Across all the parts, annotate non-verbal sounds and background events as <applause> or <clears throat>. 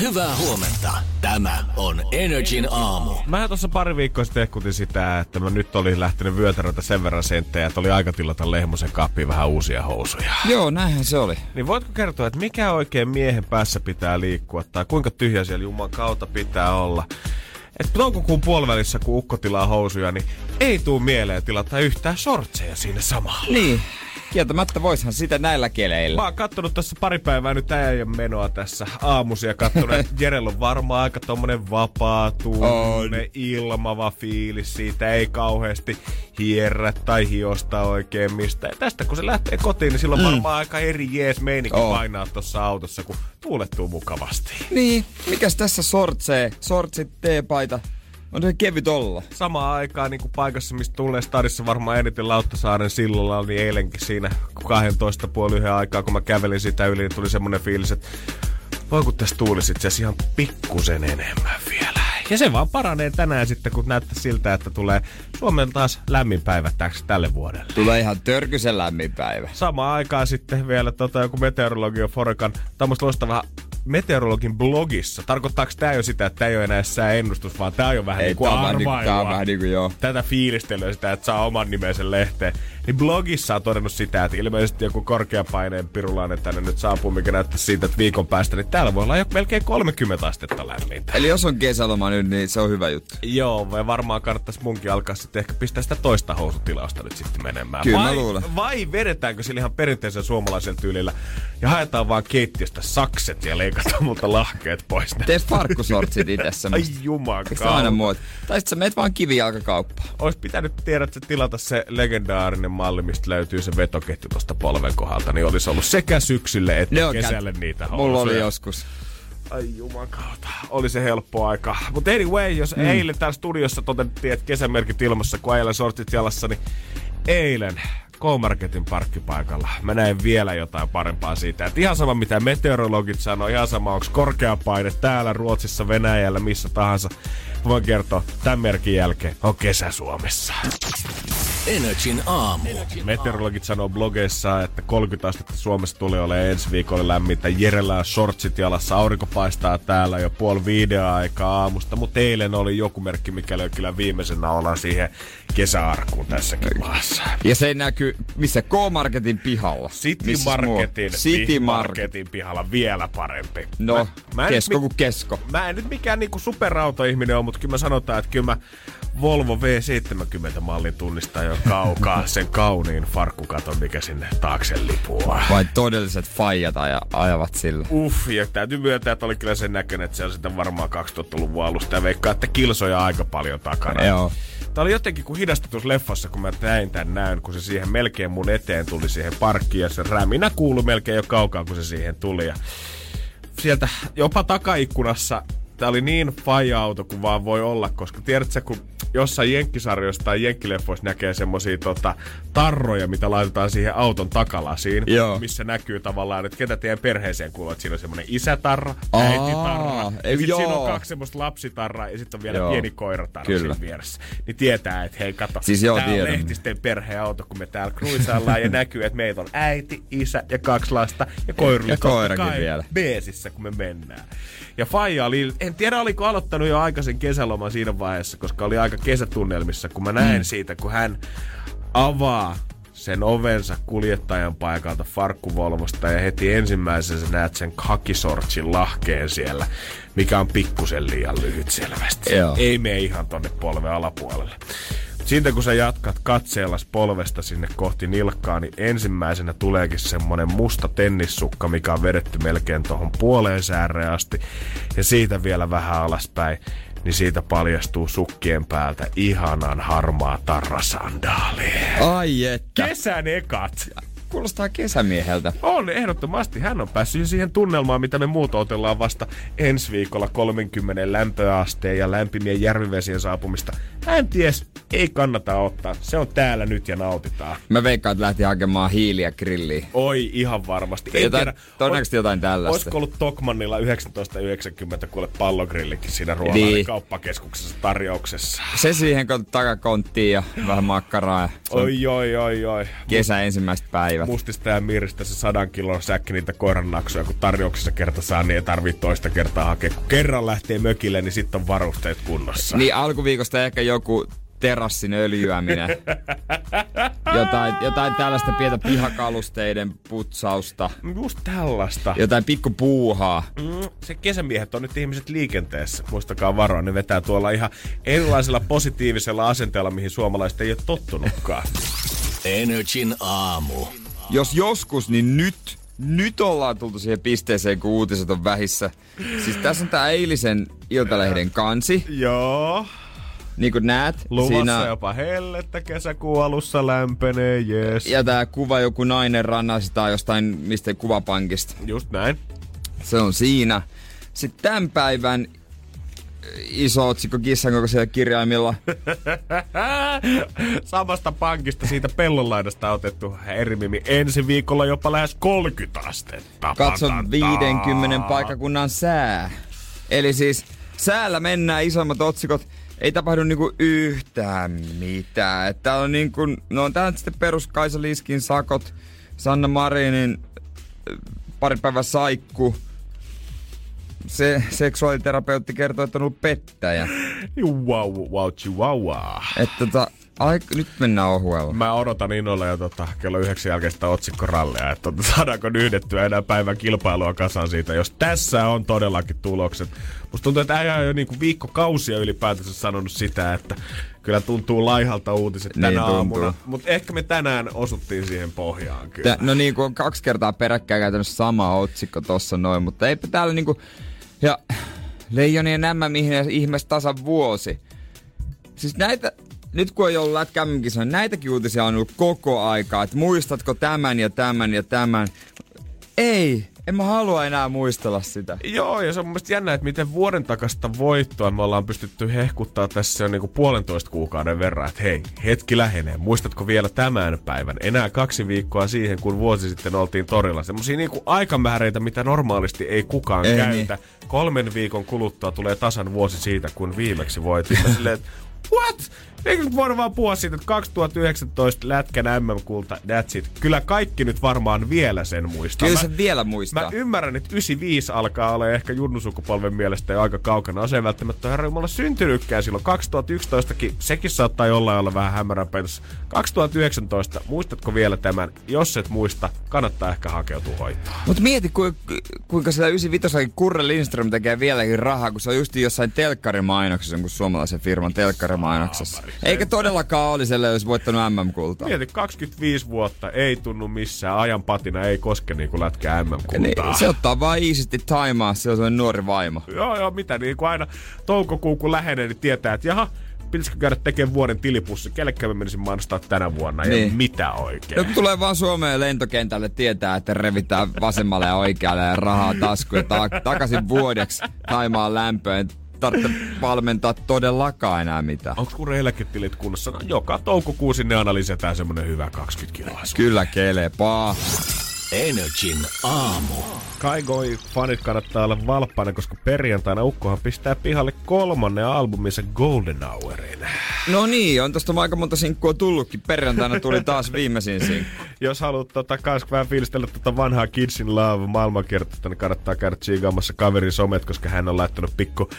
Hyvää huomenta. Tämä on Energin aamu. Mä tuossa pari viikkoa sitten ehkutin sitä, että mä nyt olin lähtenyt vyötäröltä sen verran senttejä, että oli aika tilata Lehmosen kaappiin vähän uusia housuja. Joo, näinhän se oli. Niin voitko kertoa, että mikä oikein miehen päässä pitää liikkua, tai kuinka tyhjä siellä Jumalan kautta pitää olla? että toukokuun puolivälissä, kun ukko tilaa housuja, niin ei tuu mieleen tilata yhtään shortseja sinne samalla. Niin, Kieltämättä voishan sitä näillä keleillä. Mä oon kattonut tässä pari päivää nyt äijän menoa tässä aamusi ja kattonut, että Jerellä on varmaan aika tommonen vapaa tunne, ilmava fiilis siitä, ei kauheasti hierrä tai hiosta oikein mistä. tästä kun se lähtee kotiin, niin silloin mm. varmaan aika eri jees meininki oh. painaa tuossa autossa, kun tuulettuu mukavasti. Niin, mikäs tässä sortsee? Sortsit, teepaita, on se kevyt olla. Samaan aikaan niin kuin paikassa, mistä tulee stadissa varmaan eniten Lauttasaaren sillalla, niin eilenkin siinä 12 puoli yhden aikaa, kun mä kävelin sitä yli, niin tuli semmonen fiilis, että voi kun tässä tuulisi itse ihan pikkusen enemmän vielä. Ja se vaan paranee tänään sitten, kun näyttää siltä, että tulee Suomen taas lämmin päivä tälle vuodelle. Tulee ihan törkysen lämmin päivä. Samaan aikaan sitten vielä tota, joku meteorologi Forekan tämmöistä loistavaa meteorologin blogissa. Tarkoittaako tämä jo sitä, että tämä ei ole enää sääennustus, vaan tämä on jo vähän Ei, niin kuin arvailua. Tämä on vähän niin kuin joo. Tätä fiilistelyä sitä, että saa oman nimensä lehteen. Niin blogissa on todennut sitä, että ilmeisesti joku korkeapaineen pirulainen tänne nyt saapuu, mikä näyttää siitä, että viikon päästä, niin täällä voi olla jo melkein 30 astetta lämmintä. Eli jos on kesäloma nyt, niin se on hyvä juttu. Joo, vai varmaan kannattaisi munkin alkaa sitten ehkä pistää sitä toista housutilausta nyt sitten menemään. Kyllä vai, mä luulen. Vai vedetäänkö sillä ihan perinteisen suomalaisella tyylillä ja haetaan vaan keittiöstä sakset ja leikataan <laughs> multa lahkeet pois. Teet farkkusortsit itse Ai jumakauta. aina muut? Tai sit sä meet vaan kivijalkakauppaan. Ois pitänyt tiedät, että tilata se legendaarinen malli, mistä löytyy se vetoketju tuosta polven kohdalta, niin olisi ollut sekä syksylle että ne kesälle niitä housuja. Mulla oli joskus. Ai jumakauta, oli se helppo aika. Mutta anyway, jos mm. eilen täällä studiossa toteutettiin, että kesämerkit ilmassa, kun eilen sortit jalassa, niin eilen K-Marketin parkkipaikalla. Mä näin vielä jotain parempaa siitä. Et ihan sama mitä meteorologit sanoo, ihan sama onko korkea paine täällä, Ruotsissa, Venäjällä, missä tahansa. Voin kertoa, tämän merkin jälkeen on kesä Suomessa. Energin aamu. Meteorologit sanoo blogeissa, että 30 astetta Suomessa tulee olemaan ensi viikolla lämmintä. Jerellä shortsit jalassa, aurinko paistaa täällä jo puoli viiden aikaa aamusta, mutta eilen oli joku merkki, mikä löi kyllä viimeisenä olla siihen kesäarkuun tässäkin maassa. Ja se näkyy missä K-Marketin pihalla. City Marketin, City Marketin pihalla vielä parempi. No, mä, mä kesko kuin kesko. Mä en nyt mikään niinku superautoihminen ole, mutta kyllä mä sanotaan, että kyllä mä Volvo V70-mallin tunnistaa jo kaukaa sen kauniin farkkukaton, mikä sinne taakse lipuaa. Vai todelliset faijat aja, ajavat sillä. Uff, ja täytyy myöntää, että oli kyllä sen näköinen, että se on sitten varmaan 2000-luvun alusta ja veikkaa, että kilsoja aika paljon takana. Joo. Tämä oli jotenkin kuin hidastetus leffassa, kun mä näin tämän näyn, kun se siihen melkein mun eteen tuli siihen parkkiin ja se räminä kuului melkein jo kaukaa, kun se siihen tuli. Ja sieltä jopa takaikkunassa Tämä oli niin faija-auto kuin vaan voi olla, koska tiedätkö, kun jossain jenkkisarjoissa tai jenkkileffoissa näkee semmosia tota, tarroja, mitä laitetaan siihen auton takalasiin, Joo. missä näkyy tavallaan, että ketä teidän perheeseen kuuluu. Että siinä on semmoinen isätarra, Aa, äititarra, ei, sitten siinä on kaksi semmoista lapsitarraa ja sitten on vielä joo. pieni koiratarra Kyllä. siinä vieressä. Niin tietää, että hei kato, siis joo, tää on lehtisten perheauto, kun me täällä kruisaillaan ja näkyy, että meitä on äiti, isä ja kaksi lasta ja koiru. Ja koirakin vielä. Beesissä, kun me mennään. Ja Faija oli, en tiedä oliko aloittanut jo aikaisen kesäloman siinä vaiheessa, koska oli aika kesätunnelmissa, kun mä näen mm. siitä, kun hän avaa sen ovensa kuljettajan paikalta farkkuvolvosta ja heti ensimmäisenä näet sen kakisortsin lahkeen siellä, mikä on pikkusen liian lyhyt selvästi. Joo. Ei mene ihan tonne polven alapuolelle. Siitä kun sä jatkat katseellas polvesta sinne kohti nilkkaa, niin ensimmäisenä tuleekin semmonen musta tennissukka, mikä on vedetty melkein tuohon puoleen sääreen asti. Ja siitä vielä vähän alaspäin, niin siitä paljastuu sukkien päältä ihanan harmaa tarrasandaali. Ai että. Kesän ekat. Kuulostaa kesämieheltä. On, ehdottomasti. Hän on päässyt siihen tunnelmaan, mitä me muut otellaan vasta ensi viikolla 30 lämpöasteen ja lämpimien järvivesien saapumista. Hän ties, ei kannata ottaa. Se on täällä nyt ja nautitaan. Mä veikkaan, että lähti hakemaan hiiliä grilliin. Oi, ihan varmasti. En Jotain, tiedä, todennäköisesti jotain tällaista. Olisiko ollut Tokmannilla 1990 kuule pallogrillikin siinä Ruohonen Niin. kauppakeskuksessa tarjouksessa? Se siihen kun takakonttiin ja vähän makkaraa. Oi, oi, oi, oi. kesän ensimmäiset päivät. Mustista ja Miristä se sadan kilon säkki niitä koirannaksuja, kun tarjouksessa kerta saa, niin ei tarvii toista kertaa hakea. Kun kerran lähtee mökille, niin sitten on varusteet kunnossa. Niin alkuviikosta ehkä joku terassin öljyäminen. <laughs> jotain, jotain tällaista pientä pihakalusteiden putsausta. Just tällaista. Jotain pikkupuuhaa. Mm, se kesämiehet on nyt ihmiset liikenteessä. Muistakaa varoa, ne vetää tuolla ihan erilaisella positiivisella asenteella, mihin suomalaiset ei ole tottunutkaan. Energin aamu. Jos joskus, niin nyt, nyt ollaan tultu siihen pisteeseen, kun uutiset on vähissä. Siis tässä on tää eilisen Iltalehden kansi. Joo. Niin kuin näet, Luvassa siinä jopa hellettä kesäkuun alussa lämpenee, jes. ja tää kuva joku nainen rannastaa jostain mistä kuvapankista. Just näin. Se on siinä. Sitten tämän päivän iso otsikko kissan kokoisella kirjaimilla. <laughs> Samasta pankista siitä pellonlaidasta otettu eri mimi. Ensi viikolla jopa lähes 30 astetta. Katso Patataa. 50 paikkakunnan sää. Eli siis säällä mennään isommat otsikot. Ei tapahdu niinku yhtään mitään. Et Täällä on niinku, no on tää nyt sitten perus Kaisa Liskin sakot, Sanna Marinin äh, pari päivää saikku. Se seksuaaliterapeutti kertoo, että on ollut pettäjä. Wow, wow, chihuahua. Että tota, aik, nyt mennään ohuella. Mä odotan innolla jo tota, kello yhdeksän jälkeistä otsikkorallia, että tota, saadaanko nyhdettyä enää päivän kilpailua kasaan siitä, jos tässä on todellakin tulokset. Musta tuntuu, että äijä on jo niinku viikkokausia ylipäätänsä sanonut sitä, että kyllä tuntuu laihalta uutiset tänä Niin aamuna. Mutta ehkä me tänään osuttiin siihen pohjaan kyllä. Tä, no niin kuin kaksi kertaa peräkkäin käytännössä sama otsikko tossa noin, mutta eipä täällä niinku... Ja leijonien nämä mihin ihmeessä tasan vuosi. Siis näitä, nyt kun on ollut lätkä MM-kisoja, näitäkin uutisia on ollut koko aikaa, että muistatko tämän ja tämän ja tämän. Ei, en mä halua enää muistella sitä. Joo, ja se on mun mielestä jännä, että miten vuoden takasta voittoa me ollaan pystytty hehkuttaa tässä jo niinku puolentoista kuukauden verran, että hei, hetki lähenee. Muistatko vielä tämän päivän? Enää kaksi viikkoa siihen, kun vuosi sitten oltiin torilla. Semmoisia niinku aikamääreitä, mitä normaalisti ei kukaan Ei niin. käytä. Kolmen viikon kuluttua tulee tasan vuosi siitä, kun viimeksi voitin. Mä <laughs> silleen, what? Eikö nyt voida vaan puhua siitä, että 2019 lätkän MM-kulta, that's it. Kyllä kaikki nyt varmaan vielä sen muistaa. Kyllä Mä- se vielä muistaa. Mä ymmärrän, että 95 alkaa olla ehkä junnusukupolven mielestä jo aika kaukana. Se ei välttämättä herra Jumala syntynytkään silloin. 2011kin, sekin saattaa jollain olla vähän hämärän peitossa. 2019, muistatko vielä tämän? Jos et muista, kannattaa ehkä hakeutua hoitoon. Mutta mieti, ku, kuinka siellä 95 Kurre Lindström tekee vieläkin rahaa, kun se on just jossain telkkarimainoksessa, jonkun suomalaisen firman telkkarimainoksessa. Eikä todellakaan olisi, ellei olisi voittanut MM-kultaa. Mieti, 25 vuotta ei tunnu missään. Ajan patina ei koske niinku lätkää MM-kultaa. Niin, se ottaa vaan iisisti taimaa, se on sellainen nuori vaimo. Joo, joo, mitä niin kuin aina toukokuun kun lähenee, niin tietää, että jaha, pitäisikö käydä tekemään vuoden tilipussi, kellekään mä menisin mainostaa tänä vuonna, ja Niin. mitä oikein. Joku tulee vaan Suomeen lentokentälle, tietää, että revitään vasemmalle ja oikealle ja rahaa taskuun ja ta- takaisin vuodeksi Taimaan lämpöön. Tarvitse valmentaa todellakaan enää mitään. Onko kun eläketilit kunnossa? No, joka toukokuu sinne aina lisätään semmonen hyvä 20 kiloa. Kyllä kelepaa. Energin aamu. Kaigoi fanit kannattaa olla valppaina, koska perjantaina Ukkohan pistää pihalle kolmannen albuminsa Golden Hourin. No niin, on tosta aika monta sinkkua tullutkin. Perjantaina tuli taas viimeisin sinkku. <laughs> Jos haluat tota, kans vähän fiilistellä tota vanhaa Kids in Love maailmankertoista, niin kannattaa käydä tsiigaamassa kaverin somet, koska hän on laittanut pikku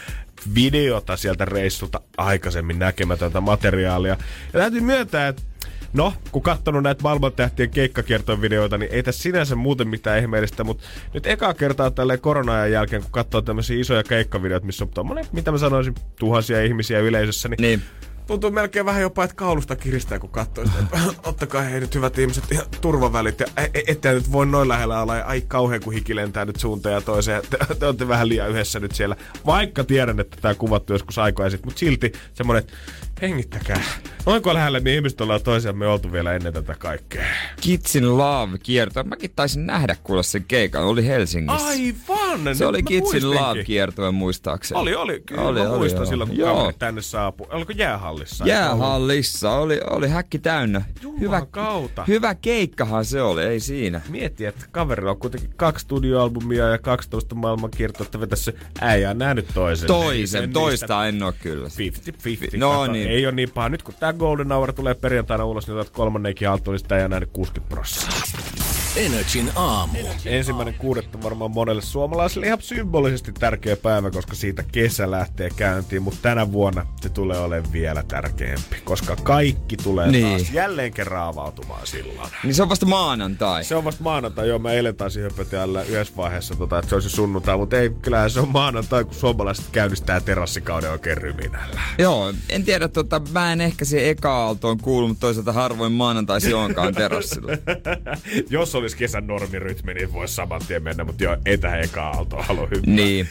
videota sieltä reissulta aikaisemmin näkemätöntä materiaalia. Ja täytyy myöntää, että No, kun katsonut näitä maailmantähtien keikkakiertovideoita, niin ei tässä sinänsä muuten mitään ihmeellistä, mutta nyt ekaa kertaa tälleen korona-ajan jälkeen, kun katsoo tämmöisiä isoja keikkavideoita, missä on tommonen, mitä mä sanoisin, tuhansia ihmisiä yleisössä, niin, Niin. tuntuu melkein vähän jopa, että kaulusta kiristää, kun katsoo sitä, <laughs> ottakaa hei nyt hyvät ihmiset ihan turvavälit. Ja e- e- ette nyt voi noin lähellä olla. Ja ai kauhean, kun hiki lentää nyt suuntaan ja toiseen. Te, te olette vähän liian yhdessä nyt siellä. Vaikka tiedän, että tämä kuvattu joskus aikoja sitten, mutta silti semmoinen, että hengittäkää. Noinko lähellä me ihmiset ollaan toisiamme oltu vielä ennen tätä kaikkea? Kitsin Love kierto. Mäkin taisin nähdä kuulla sen keikan. Oli Helsingissä. Aivan! Se oli Kitsin muistinkin. Love kiertue muistaakseni. Oli, oli. Kyllä Oli, oli, mä oli, muistan joo. silloin, kun Joo. tänne saapui. Oliko jäähallissa? Jäähallissa oli, oli häkki täynnä. Hyvä, kautta. hyvä keikkahan se oli, ei siinä. Mieti, että kaverilla on kuitenkin kaksi studioalbumia ja 12 maailmankiertoa, että vetäisi se äijä nähnyt toisen. Toisen, toista en oo kyllä. 50-50. No niin. Ei ole niin paha. Nyt kun tää Golden Hour tulee perjantaina ulos, niin otat kolmannenkin haltuun, niin sitä ei nähnyt 60 prosenttia. Energin aamu. Ensimmäinen kuudetta varmaan monelle suomalaiselle ihan symbolisesti tärkeä päivä, koska siitä kesä lähtee käyntiin, mutta tänä vuonna se tulee olemaan vielä tärkeämpi, koska kaikki tulee Niin. taas jälleen kerran avautumaan silloin. Niin se on vasta maanantai. Se on vasta maanantai, joo. Mä eilen taisin höpötellä yhdessä vaiheessa, tota, että se olisi sunnuntai, mutta ei, kyllähän se on maanantai, kun suomalaiset käynnistää terassikauden oikein ryminällä. Joo, en tiedä, tota, mä en ehkä siihen eka aaltoon kuulu, mutta toisaalta harvoin maanantaisi onkaan terassilla. <laughs> Jos olisi kesän normirytmi, niin voisi saman tien mennä, mutta joo, ei tähän eka aaltoon halua hyppää. Niin.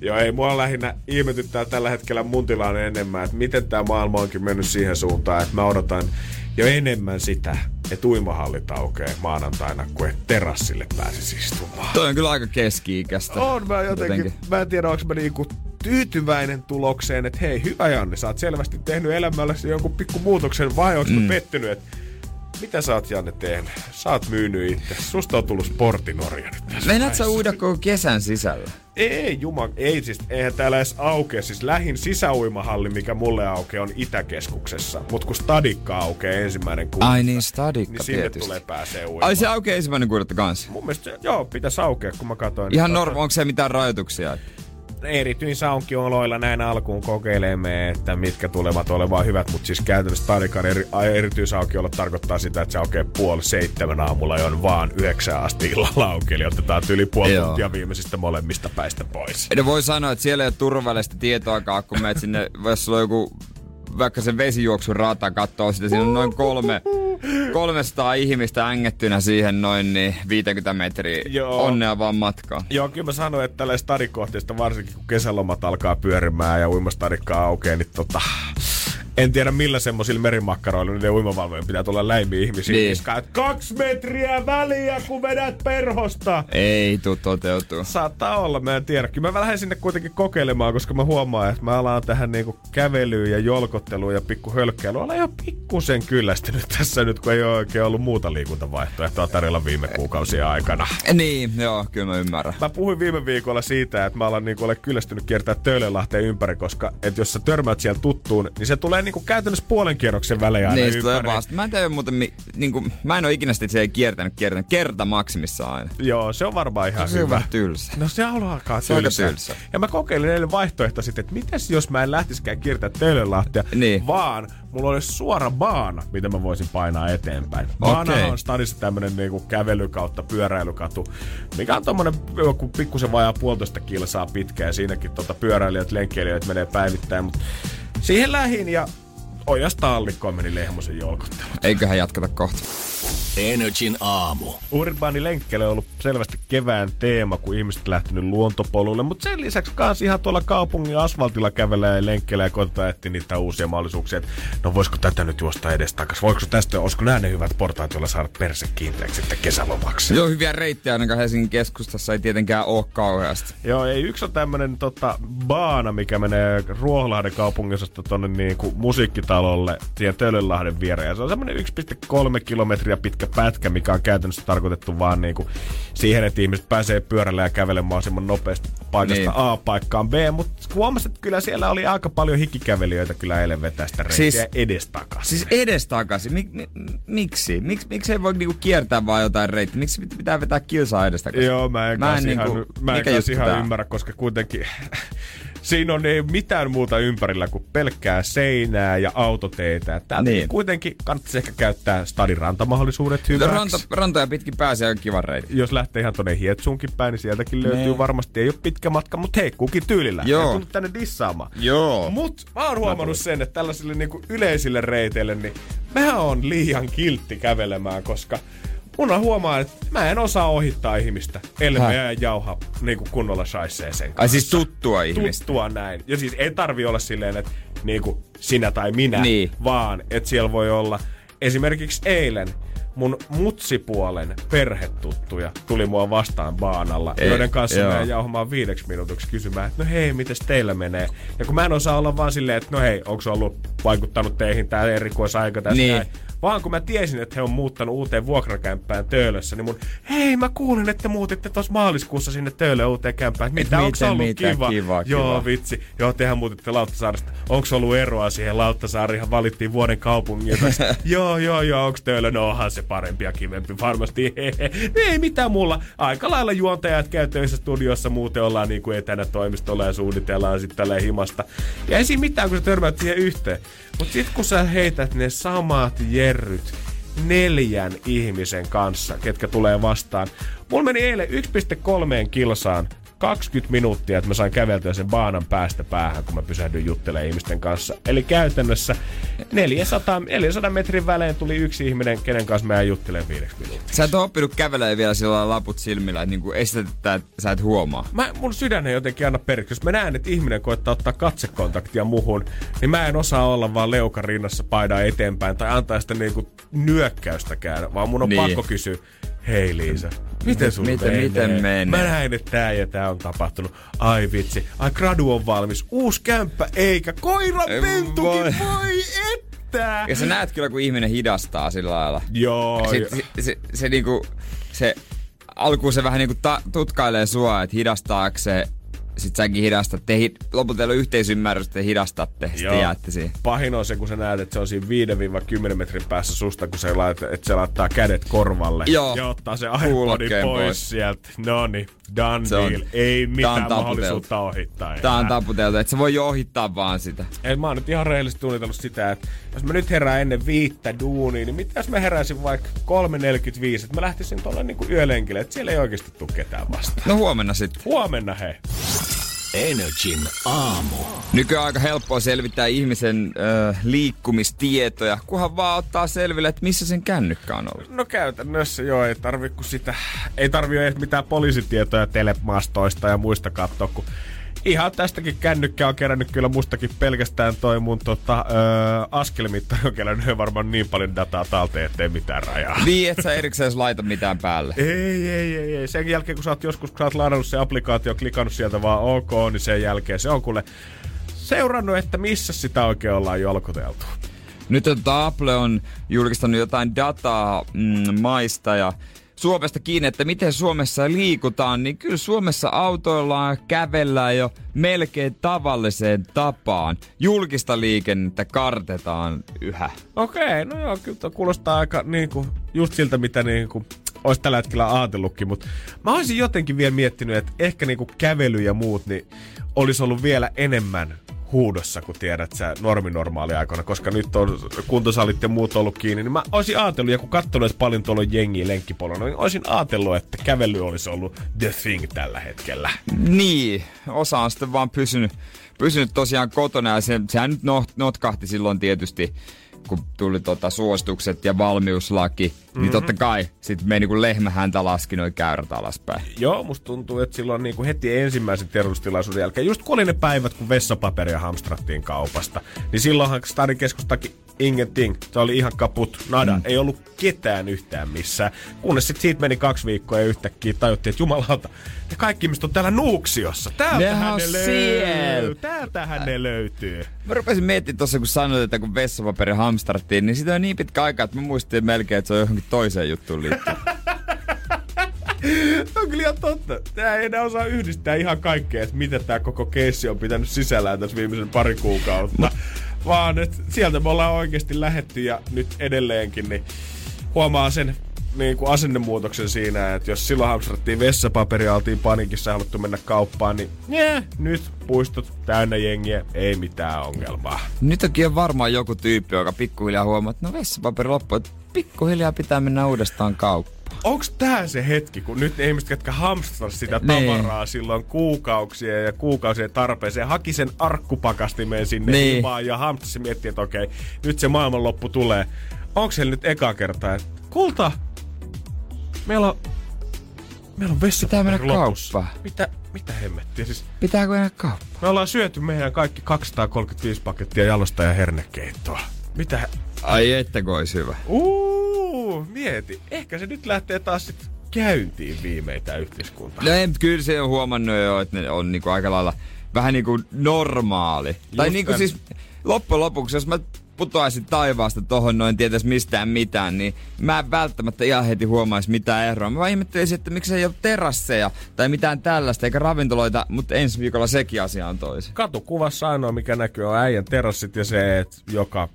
Joo, ei mua lähinnä ihmetyttää tällä hetkellä mun tilanne enemmän, että miten tämä maailma onkin mennyt siihen suuntaan, että mä odotan jo enemmän sitä, että uimahallit aukeaa maanantaina, kuin että terassille pääsisi istumaan. Toi on kyllä aika keski-ikäistä. On mä jotenkin, Jotenkin. mä en tiedä, onko mä niinku tyytyväinen tulokseen, että hei, hyvä Janne, sä oot selvästi tehnyt elämälläsi jonkun pikku muutoksen, vai onko mm. pettynyt, että mitä sä oot Janne tehnyt? Sä oot myynyt itse. Susta on tullut sportinorja nyt tässä Meinaat sä uida koko kesän sisällä? Ei, juma, ei siis, eihän täällä edes aukea. Siis lähin sisäuimahalli, mikä mulle aukeaa, on Itäkeskuksessa. Mut kun Stadikka aukeaa ensimmäinen kuudetta, Ai niin, Stadikka niin sinne tietysti. tulee pääsee uimaan. Ai se aukeaa ensimmäinen kuudetta kanssa. Mun mielestä se, joo, pitäisi aukea, kun mä katsoin. Ihan niin norma, onko se mitään rajoituksia? Erityisaukioloilla näin alkuun kokeilemme, että mitkä tulevat olemaan hyvät, mutta siis käytännössä Stadikan eri, erityisaukiolot tarkoittaa sitä, että se aukeaa puoli seitsemän aamulla on vaan yhdeksän asti illalla auki, eli otetaan yli puoli Joo. tuntia viimeisistä molemmista päistä pois. Ne voi sanoa, että siellä ei ole turvallista tietoakaan, kun menet sinne, <laughs> jos sulla on joku vaikka se vesijuoksun rata katsoo sitä, siinä on noin kolme, 300 ihmistä ängettynä siihen noin niin 50 metriä. Joo. Onnea vaan matkaa. Joo, kyllä mä sanoin, että tällä stadikohteista, varsinkin kun kesälomat alkaa pyörimään ja uimastadikka aukeaa, niin tota, en tiedä millä semmoisilla merimakkaroilla niiden uimavalvojen pitää tulla läimiä ihmisiä. Niin. Kaksi metriä väliä, kun vedät perhosta. Ei tuu toteutuu. Saattaa olla, mä en tiedä. Kyllä mä lähden sinne kuitenkin kokeilemaan, koska mä huomaan, että mä alan tähän niinku kävelyyn ja jolkotteluun ja pikku hölkkeilyyn. Olen jo pikkusen kyllästynyt tässä nyt, kun ei ole oikein ollut muuta liikuntavaihtoehtoa tarjolla viime kuukausien aikana. Niin, joo, kyllä mä ymmärrän. Mä puhuin viime viikolla siitä, että mä alan niinku ole kyllästynyt kiertää Töölönlahteen ympäri, koska et jos sä törmäät siellä tuttuun, niin se tulee niinku käytännössä puolen kierroksen välein aina Niin, se tulee ympäri. vasta. Mä en tiedä muuten, mi, niinku, mä en oo ikinä sitä siellä kiertänyt, kiertänyt kerta maksimissaan aina. Joo, se on varmaan ihan Se on hyvä. vähän tylsä. No se on alkaa Se on aika tylsää. tylsä. Ja mä kokeilin eilen vaihtoehto sitten, että mitäs jos mä en lähtisikään kiertää Töölönlahtia, Niin. vaan mulla olisi suora baana, mitä mä voisin painaa eteenpäin. Baana on stadissa tämmönen niinku kävely kautta pyöräilykatu, mikä on tommonen joku pikkusen vajaa puolitoista kilsaa pitkä ja siinäkin tota pyöräilijät, lenkkeilijöitä menee päivittäin, mutta siihen lähin ja ojasta allikkoon meni Lehmosen jolkottelu. Eiköhän jatketa kohta. Energin aamu. Urbaani lenkkele on ollut selvästi kevään teema, kun ihmiset lähtenyt luontopolulle, mutta sen lisäksi kans ihan tuolla kaupungin asfaltilla kävelee ja ja koitetaan etsiä niitä uusia mahdollisuuksia. että No voisiko tätä nyt juosta edestakas? Voiko tästä, olisiko nämä ne hyvät portaat, joilla saada perse kiinteäksi sitten kesälomaksi? Joo, hyviä reittejä ainakaan Helsingin keskustassa ei tietenkään oo kauheasti. Joo, ei yksi on tämmönen tota, baana, mikä menee Ruoholahden kaupungisesta tonne niinku musiikkitalolle siihen Töölönlahden viereen. Ja se on semmonen 1,3 kilometriä pitkä pätkä, mikä on käytännössä tarkoitettu vaan niinku siihen, että ihmiset pääsee pyörällä ja kävelemään mahdollisimman nopeasti paikasta Niin. A paikkaan B. Mutta huomasin, että kyllä siellä oli aika paljon hikikävelijöitä kyllä eilen vetää sitä reittiä Siis- edestakaisin. Siis edestakaisin. Mik, mi, miksi? Miks, miksi ei voi niinku kiertää vaan jotain reittiä? Miksi pit- pitää vetää kilsaa edestakaisin? Joo, mä en, Mä en ihan, niinku- mä en ihan tää ymmärrä, koska kuitenkin <laughs> Siinä on ei mitään muuta ympärillä kuin pelkkää seinää ja autoteitä. Täältä niin. Niin. kuitenkin kannattaisi ehkä käyttää stadin rantamahdollisuudet hyväksi. Ranta, rantoja pitkin pääsee on kiva reitti. Jos lähtee ihan tonne Hietsuunkin päin, niin sieltäkin löytyy Nee. varmasti. Ei ole pitkä matka, mutta hei, kukin tyylillä. Joo. Ei tullut tänne dissaamaan. Joo. Mut mä oon huomannut sen, että tällaisille niinku yleisille reiteille, niin mä oon liian kiltti kävelemään, koska mun on huomaa, että mä en osaa ohittaa ihmistä, ellei mä jää jauha niinku kunnolla shaisseeseen Ai siis tuttua ihmistä. tuttua näin. Ja siis ei tarvi olla silleen, että niinku sinä tai minä, Niin. vaan että siellä voi olla esimerkiksi eilen mun mutsipuolen perhetuttuja tuli mua vastaan baanalla, Ei, joiden kanssa joo. mä jauhamaan viideksi minuutiksi kysymään, että no hei, mites teillä menee? Ja kun mä en osaa olla vaan silleen, että no hei, onko se ollut vaikuttanut teihin tää erikoisaika tässä Niin. näin? Vaan kun mä tiesin, että he on muuttanut uuteen vuokrakämppään Töölössä, niin mun, hei mä kuulin, että muutitte tuossa maaliskuussa sinne Töölön uuteen kämppään. Mitä, onko se ollut mitä, kiva? kiva, Joo, kiva. vitsi. Joo, tehän muutitte Lauttasaaresta. Onko ollut eroa siihen? Lauttasaarihan valittiin vuoden kaupungin. <laughs> joo, joo, joo, onko Töölö? No onhan se parempi ja kivempi varmasti. <laughs> ei mitään mulla. Aika lailla juontajat käy töissä studiossa, muuten ollaan niin kuin etänä toimistolla ja suunnitellaan sitten tälleen himasta. Ja ei siinä mitään, kun sä törmäät siihen yhteen. Mutta sitten kun sä heität ne samat jerryt neljän ihmisen kanssa, ketkä tulee vastaan. Mulla meni eilen 1,3 kilsaan 20 minuuttia, että mä sain käveltyä sen baanan päästä päähän, kun mä pysähdyin juttelemaan ihmisten kanssa. Eli käytännössä 400, 400 metrin välein tuli yksi ihminen, kenen kanssa mä juttelen viideksi minuuttia. Sä et ole oppinut kävelemään vielä sillä laput silmillä, että niinku estetään, että sä et huomaa. Mä, mun sydän ei jotenkin anna periksi. Jos mä näen, että ihminen koittaa ottaa katsekontaktia muhun, niin mä en osaa olla vaan leuka rinnassa paidaa eteenpäin tai antaa sitä niinku nyökkäystäkään, vaan mun on Niin. pakko kysyä, hei Liisa, miten sun Miten- menee? miten menee? Mä näin, että tää ja tää on tapahtunut. Ai vitsi, ai gradu on valmis, uusi kämppä eikä koiran Ei pentukin, voi. voi että! Ja sä näet kyllä, kun ihminen hidastaa sillä lailla. Joo, Sit, se, se, se, niinku, se alkuun se vähän niinku ta, tutkailee sua, että hidastaako se, sit säkin hidastat. Te hi, lopulta ei ole yhteisymmärrystä, te hidastatte, sitten jäätte siihen. Pahin on se, kun sä näet, että se on siinä 5-10 metrin päässä susta, kun se, lait, että se laittaa kädet korvalle. Joo. Ja ottaa se iPodin pois, pois. sieltä. No niin, done Se on- deal. Ei on mitään taputeltu. mahdollisuutta ohittaa. Tää on taputeltu, että se voi jo ohittaa vaan sitä. Ei, mä oon nyt ihan rehellisesti suunnitellut sitä, että jos mä nyt herään ennen viittä duunia, niin mitä jos mä heräisin vaikka 3.45, että mä lähtisin tuolla niinku yölenkille, että siellä ei oikeasti tule ketään vastaan. No huomenna sitten. Huomenna he. Energin aamu. Nykyään on aika helppoa selvittää ihmisen ö, liikkumistietoja, kunhan vaan ottaa selville, että missä sen kännykkä on ollut. No käytännössä joo, ei tarvi kun sitä, ei tarvi edes mitään poliisitietoja telemastoista ja muista katsoa, kun ihan tästäkin kännykkää on kerännyt kyllä mustakin pelkästään toi mun tota, öö, askelmittari on kerännyt varmaan niin paljon dataa talteen, ettei mitään rajaa. Niin, et sä erikseen laita mitään päälle. Ei, ei, ei, ei. Sen jälkeen, kun sä oot joskus, kun sä oot ladannut se applikaatio, klikannut sieltä vaan OK, niin sen jälkeen se on kuule seurannut, että missä sitä oikein ollaan jolkoteltu. Nyt tota Apple on julkistanut jotain dataa mm, maista ja Suomesta kiinni, että miten Suomessa liikutaan, niin kyllä Suomessa autoillaan kävellään jo melkein tavalliseen tapaan. Julkista liikennettä kartetaan yhä. Okei, no joo, kyllä kuulostaa aika niinku, just siltä, mitä niinku, olisi tällä hetkellä ajatellutkin, mutta mä olisin jotenkin vielä miettinyt, että ehkä niinku kävely ja muut, niin olisi ollut vielä enemmän huudossa, kun tiedät sä norminormaali aikana, koska nyt on kuntosalit ja muut ollut kiinni, niin mä olisin ajatellut, ja kun katsonut että paljon tuolla on jengiä lenkkipolona, niin olisin ajatellut, että kävely olisi ollut the thing tällä hetkellä. Niin, osa on sitten vaan pysynyt, pysynyt tosiaan kotona ja se, sehän nyt not, notkahti silloin tietysti, kun tuli tota suositukset ja valmiuslaki, mm-hmm. niin totta kai sit meni kuin lehmä häntä laski noin käyrät alaspäin. Joo, musta tuntuu, että silloin niin kuin heti ensimmäisen tiedotustilaisuuden jälkeen, just kun oli ne päivät, kun vessapaperia hamstrattiin kaupasta, niin silloinhan Stadin keskustakin ingenting. Se oli ihan kaput, nada. Mm. Ei ollut ketään yhtään missään. Kunnes sit siitä meni kaksi viikkoa ja yhtäkkiä tajuttiin, että jumalauta, ne kaikki ihmiset on täällä Nuuksiossa. Täältähän ne on löytyy. siellä. Täältähän ne löytyy. Mä rupesin miettimään tuossa, kun sanoit, että kun vessapaperi hamstrattiin, niin sitä on niin pitkä aika, että mä muistin melkein, että se on johonkin toiseen juttuun liittynyt. <laughs> Se on kyllä ihan totta. Tää ei enää osaa yhdistää ihan kaikkea, että mitä tää koko keissi on pitänyt sisällään tässä viimeisen pari kuukautta. Vaan että sieltä me ollaan oikeasti lähetty ja nyt edelleenkin, niin huomaa sen niin kuin asennemuutoksen siinä, että jos silloin hamstrattiin vessapaperia, oltiin panikissa ja haluttu mennä kauppaan, niin yeah, nyt puistot täynnä jengiä, ei mitään ongelmaa. Nyt onkin varmaan joku tyyppi, joka pikkuhiljaa huomaa, että no vessapaperi loppuu, että pikkuhiljaa pitää mennä uudestaan kauppaan. Onks tää se hetki, kun nyt ne ihmiset, jotka hamstras sitä Niin. tavaraa silloin kuukausia ja kuukausien tarpeeseen, haki sen arkkupakastimeen sinne Niin. ilmaan ja hamstras miettii, että okei, nyt se maailmanloppu tulee. Onks se nyt eka kerta, että kulta, meillä on, meillä on Pitää mennä lopussa. kauppaan. Mitä, mitä hemmettiä? Siis Pitääkö mennä kauppaan? me ollaan syöty meidän kaikki 235 pakettia jalosta ja hernekeittoa. Mitä? Ai että kun olisi hyvä. Uuu, mieti. Ehkä se nyt lähtee taas sit käyntiin viimeitä yhteiskuntaa. No mutta kyllä se on huomannut jo, että ne on niinku aika lailla vähän niinku normaali. tai niinku näin. siis loppujen lopuksi, jos mä putoaisin taivaasta tohon noin tietäis mistään mitään, niin mä en välttämättä ihan heti huomaisi mitään eroa. Mä vaan ihmettelisin, että miksi ei ole terasseja tai mitään tällaista, eikä ravintoloita, mutta ensi viikolla sekin asia on toisin. Katukuvassa ainoa, mikä näkyy, on äijän terassit ja se, että joka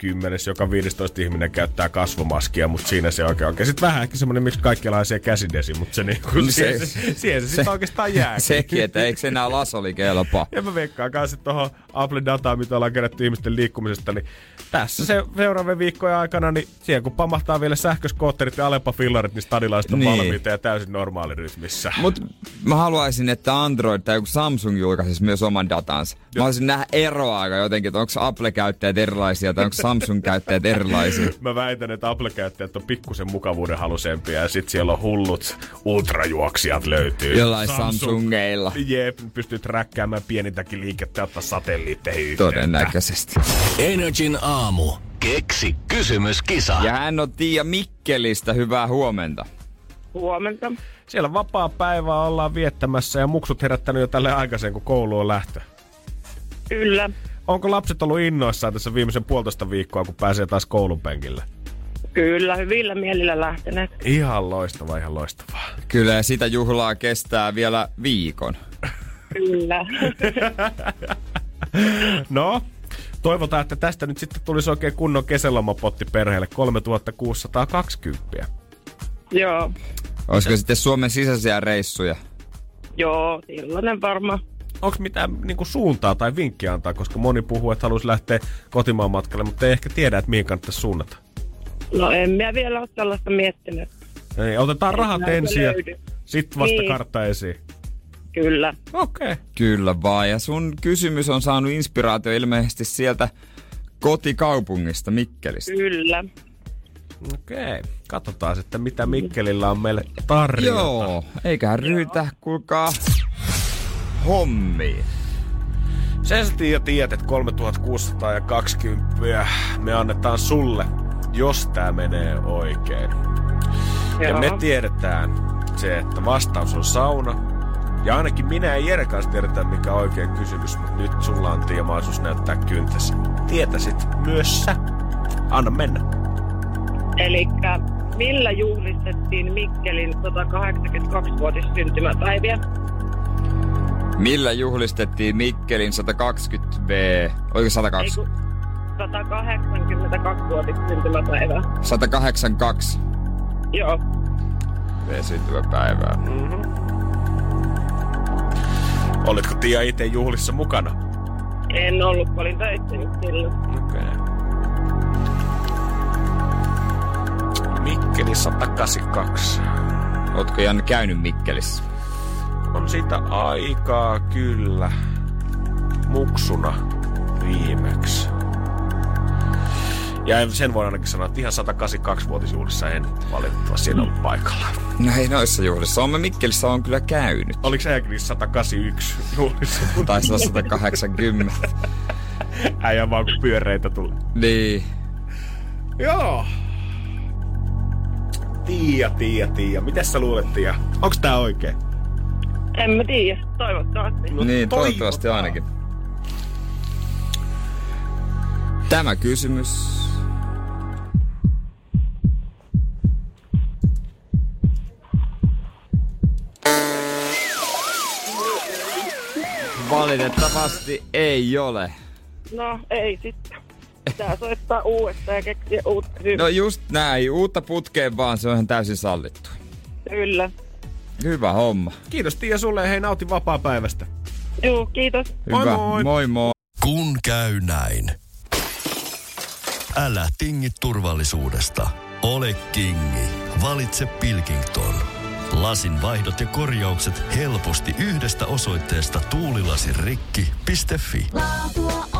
kymmenes, joka 15 ihminen käyttää kasvomaskia, mutta siinä se oikein oikein. Sitten vähän ehkä semmoinen, miksi kaikki laisia käsidesi, mutta se niinku, se- siihen se, siihen se, se- sitten oikeastaan jää. Sekin, että eikö se enää lasoli kelpaa. Ja mä veikkaan kanssa tuohon Apple dataan, mitä ollaan kerätty ihmisten liikkumisesta, niin tässä se seuraavien viikkojen aikana, niin siihen kun pamahtaa vielä sähköskootterit ja Alepa-fillarit, niin stadilaiset on Niin. valmiita ja täysin normaalirytmissä. Mut mä haluaisin, että Android tai joku Samsung julkaisisi myös oman datansa. Mä haluaisin nähdä eroa aika jotenkin, että onko Apple-käyttäjät erilaisia tai onko Samsung-käyttäjät erilaisia. Mä väitän, että Apple-käyttäjät on pikkusen mukavuuden halusempia ja sit siellä on hullut ultrajuoksijat löytyy. Jollain Samsungeilla. Jep, pystyy träkkäämään pienintäkin liikettä ja ottaa satelliitteihin yhteyttä. Todennäköisesti. Energin aamu. Keksi kysymys, kisa. Ja hän on Tiia Mikkelistä. Hyvää huomenta. Huomenta. Siellä vapaa päivää ollaan viettämässä ja muksut herättänyt jo tälle aikaisen, kun koulu on lähtö. Kyllä. Onko lapset ollut innoissaan tässä viimeisen puolitoista viikkoa, kun pääsee taas koulun penkille? Kyllä, hyvillä mielillä lähteneet. Ihan loistavaa, ihan loistavaa. Kyllä ja sitä juhlaa kestää vielä viikon. Kyllä. <laughs> No, toivotaan, että tästä nyt sitten tulisi oikein kunnon kesälomapotti perheelle 3620. Joo. Olisiko sitten Suomen sisäisiä reissuja? Joo, sellainen varmaan. Onko mitään niinku suuntaa tai vinkkiä antaa, koska moni puhuu, että haluaisi lähteä kotimaan matkalle, mutta ei ehkä tiedä, että mihin kannattaisi suunnata. No en mä vielä ole sellaista miettinyt. Ei, otetaan rahat näitä ensin ja sitten vasta Niin. kartta esiin. Kyllä. Okei. Okay. Kyllä vaan. Ja sun kysymys on saanut inspiraatio ilmeisesti sieltä kotikaupungista Mikkelistä. Kyllä. Okei. Okay. Katsotaan sitten, mitä Mikkelillä on meille tarjota. Joo, eiköhän ryytä, kuulkaa, hommiin. Sen sä tiedät, että 3620 me annetaan sulle, jos tää menee oikein. Ja Joo. me tiedetään se, että vastaus on sauna. Ja ainakin minä ja Jere kanssa tiedetään, mikä on oikein kysymys, mutta nyt sulla on Tiia mahdollisuus näyttää kyntäsi. Tietäisit myös sä. Anna mennä. Eli millä juhlistettiin Mikkelin 182-vuotissyntymäpäiviä? Millä juhlistettiin Mikkelin 120V, oiko Ei 102? kun 182-vuotissyntymäpäivää. 182 Joo. V syntymäpäivää. Olitko Tiia itse juhlissa mukana? En ollut, kun olin töissä nyt silloin. Okei. Mikkeli 182. Ootko Janne käynyt Mikkelissä? On siitä aikaa kyllä muksuna viimeksi. Ja sen voin ainakin sanoa, että ihan 182-vuotisjuhlissa en valitettavasti siinä ollut paikalla. No ei noissa juhlissa. On me Mikkelissä on kyllä käynyt. Oliko äijäkin niissä 181 juhlissa? <laughs> Olla 180. Äijä vaan kun pyöreitä tulee. niin. Joo. Tiia, Tiia, Tiia. Mitäs sä luulet, Tiia? Onks tää oikein? En mä tiedä, toivottavasti. No niin, toivottavasti ainakin. Tämä kysymys Valitettavasti ei ole. No, ei sitten. pitää soittaa uudestaan ja keksiä uutta syytä. No just näin, uutta putkeen vaan, se on ihan täysin sallittu. Kyllä. Hyvä homma. Kiitos Tiia sulle ja hei nauti vapaa-päivästä. Joo, kiitos. Moi Hyvä. moi. moi moi. Kun käy näin. Älä tingi turvallisuudesta. Ole kingi. Valitse Pilkington. Lasin vaihdot ja korjaukset helposti yhdestä osoitteesta tuulilasirikki.fi. Laatua on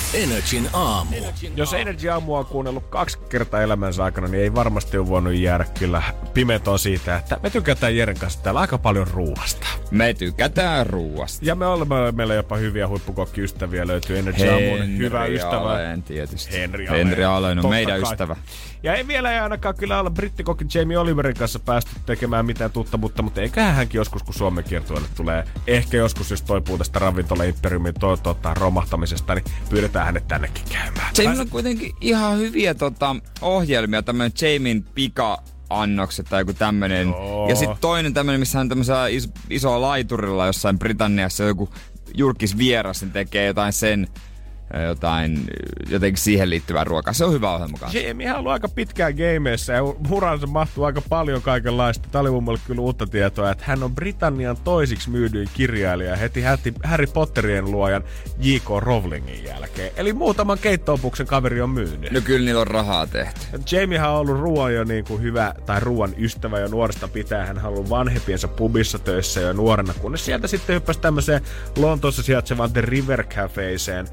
Energin aamu. Jos Energy Aamua on kuunnellut kaksi kertaa elämänsä aikana, niin ei varmasti ole voinut jäädä kyllä pimetoon siitä, että me tykätään Jeren kanssa täällä aika paljon ruuasta. Me tykätään ruuasta. Ja me olemme, meillä jopa hyviä huippukokkiystäviä löytyy Energy Aamun hyvä ystävä. Allen tietysti. Henri Allen. Henri Allen on Totta meidän kai. ystävä. Ja ei vielä ei ainakaan kyllä olla brittikokki Jamie Oliverin kanssa päästy tekemään mitään tuttavuutta, mutta eiköhän hänkin joskus, kun Suomen kiertueelle tulee, ehkä joskus, jos toipuu tästä ravintola-imperiumin to, tota, romahtamisesta, niin pyydetään hänet tännekin käymään. Jamie on kuitenkin ihan hyviä tota, ohjelmia, tämmönen Jamin pika annokset tai joku tämmönen. Joo. Ja sitten toinen tämmönen, missä hän tämmöisellä is, isolla laiturilla jossain Britanniassa joku julkis vieras, niin tekee jotain sen jotain jotenkin siihen liittyvää ruokaa. Se on hyvä ohjelma kanssa. Jamie on ollut aika pitkään gameissa ja uransa mahtuu aika paljon kaikenlaista. Tämä oli mun kyllä uutta tietoa, että hän on Britannian toisiksi myydyin kirjailija heti Harry Potterien luojan J.K. Rowlingin jälkeen. Eli muutaman keittoopuksen kaveri on myynyt. No kyllä niillä on rahaa tehty. Jamiehan on ollut ruoan jo niin kuin hyvä, tai ruoan ystävä jo nuoresta pitää. Hän on ollut vanhempiensa pubissa töissä jo nuorena, kunnes sieltä sitten hyppäsi tämmöiseen Lontoossa sijaitsevaan The River Cafeeseen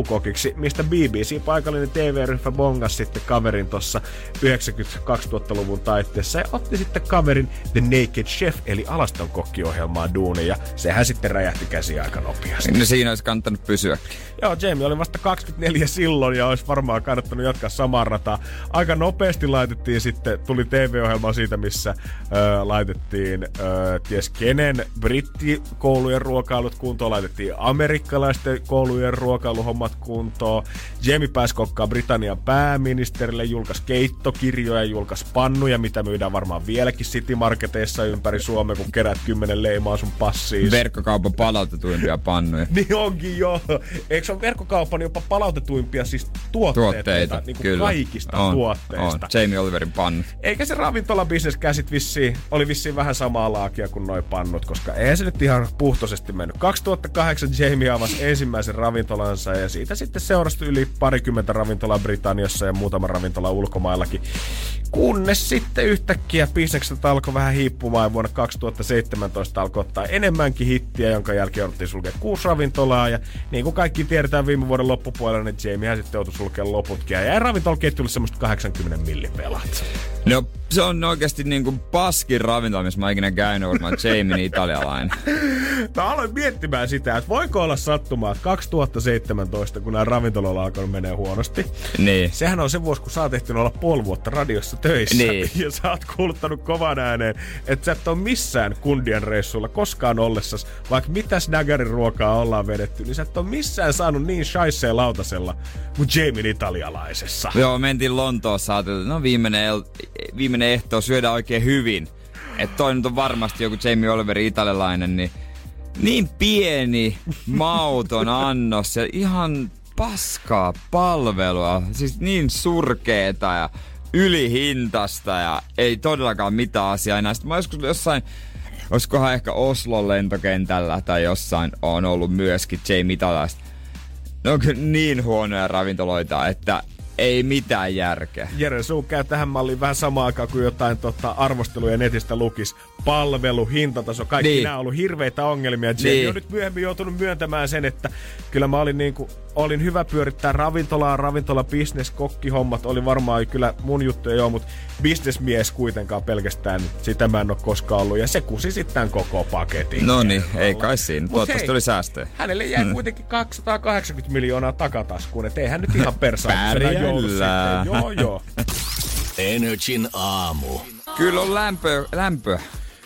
apukokiksi, mistä BBC, paikallinen TV-ryhmä, bongas sitten kaverin tuossa 90-2000-luvun taitteessa ja otti sitten kaverin The Naked Chef, eli alaston kokkiohjelmaa duuniin, ja sehän sitten räjähti käsi aika nopeasti. No siinä olisi kannattanut pysyä. Joo, Jamie oli vasta 24 silloin ja olisi varmaan kannattanut jatkaa samaa rataa. Aika nopeasti laitettiin sitten, tuli TV-ohjelma siitä, missä ö, laitettiin ö, ties kenen brittikoulujen ruokailut kuntoon, laitettiin amerikkalaisten koulujen ruokailuhommat kuntoon. Jamie pääsi kokkaan Britannian pääministerille, julkaisi keittokirjoja, julkaisi pannuja, mitä myydään varmaan vieläkin City-marketeissa ympäri Suomea, kun kerät kymmenen leimaa sun passiin. Verkkokaupan palautetuimpia pannuja. <laughs> Niin onkin joo. Eikö se ole verkkokaupan jopa palautetuimpia siis tuotteita? Tuotteita, niin kuin kyllä. kaikista on, tuotteista. On. Jamie Oliverin pannu. Eikä se ravintolabisnes käsit vissiin, oli vissiin vähän samaa laakia kuin noi pannut, koska eihän se nyt ihan puhtoisesti mennyt. 2008 Jamie avasi ensimmäisen ravintolansa ja siitä sitten seurasi yli parikymmentä ravintolaa Britanniassa ja muutama ravintola ulkomaillakin. Kunnes sitten yhtäkkiä bisnekset alkoi vähän hiippumaan ja vuonna 2017 alkoi ottaa enemmänkin hittiä, jonka jälkeen jouduttiin sulkea kuusi ravintolaa. Ja niin kuin kaikki tiedetään viime vuoden loppupuolella, niin Jamiehän sitten joutui sulkea loputkin. Ja jäi ravintolaketjulle semmoista 80 millipelat. No, se on oikeasti niinku paskin ravintola, missä mä ikinä käynyt, varmaan Jamie italialainen. <laughs> Mä aloin miettimään sitä, että voiko olla sattumaa, että 2017, kun nämä ravintoloilla alkanut menee huonosti, Niin. Sehän on se vuosi, kun sä oot ehtinyt olla puoli vuotta radiossa töissä. Niin. Ja sä oot kuuluttanut kovan ääneen, että sä et ole missään kundien reissulla koskaan ollessas, vaikka mitä snaggerin ruokaa ollaan vedetty, niin sä et ole missään saanut niin shaisee lautasella kuin Jamie italialaisessa. Joo, mentiin Lontoossa, ajateltiin, että no viimeinen, el- viimeinen ehto syödään oikein hyvin. Että toi nyt on varmasti joku Jamie Oliveri italialainen, niin niin pieni, mauton annos ja ihan paskaa palvelua. Siis niin surkeeta ja ylihintasta ja ei todellakaan mitään asiaa enää. Sitten mä joskus jossain, olisikohan ehkä Oslon lentokentällä tai jossain on ollut myöskin Jamie italialaista. Ne on kyllä niin huonoja ravintoloita, että ei mitään järkeä. Jere, sun käy tähän malliin vähän samaan aikaan kuin jotain tota, arvosteluja netistä lukis. Palvelu, hintataso, kaikki Niin. niin. nämä on ollut hirveitä ongelmia. Jamie Niin. on nyt myöhemmin joutunut myöntämään sen, että kyllä mä olin niinku olin hyvä pyörittää ravintolaa, ravintola, business, kokkihommat oli varmaan kyllä mun juttuja joo, mutta bisnesmies kuitenkaan pelkästään, niin sitä mä en ole koskaan ollut. Ja se kusi sitten koko paketin. No niin, ei kai siinä. Mut Toivottavasti hei, oli säästöjä. Hänelle jäi Hmm. kuitenkin 280 miljoonaa takataskuun, et ei hän nyt ihan persaamisena Pärjällä. joudu. Joo, joo. Energin aamu. Kyllä on lämpöä, lämpöä.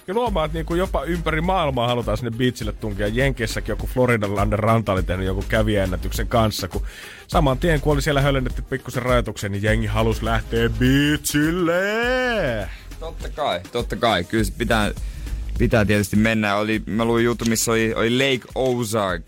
Ja luomaan, että niinku jopa ympäri maailmaa halutaan sinne beachille tunkea. Jenkeissäkin joku Floridan Lander ranta oli tehnyt joku kävijäennätyksen kanssa, kun saman tien kun oli siellä höllennetty pikkusen rajoituksen, niin jengi halusi lähteä beachille. Totta kai, totta kai. Kyllä se pitää, pitää tietysti mennä. Oli, mä luin juttu, missä oli, oli Lake Ozark.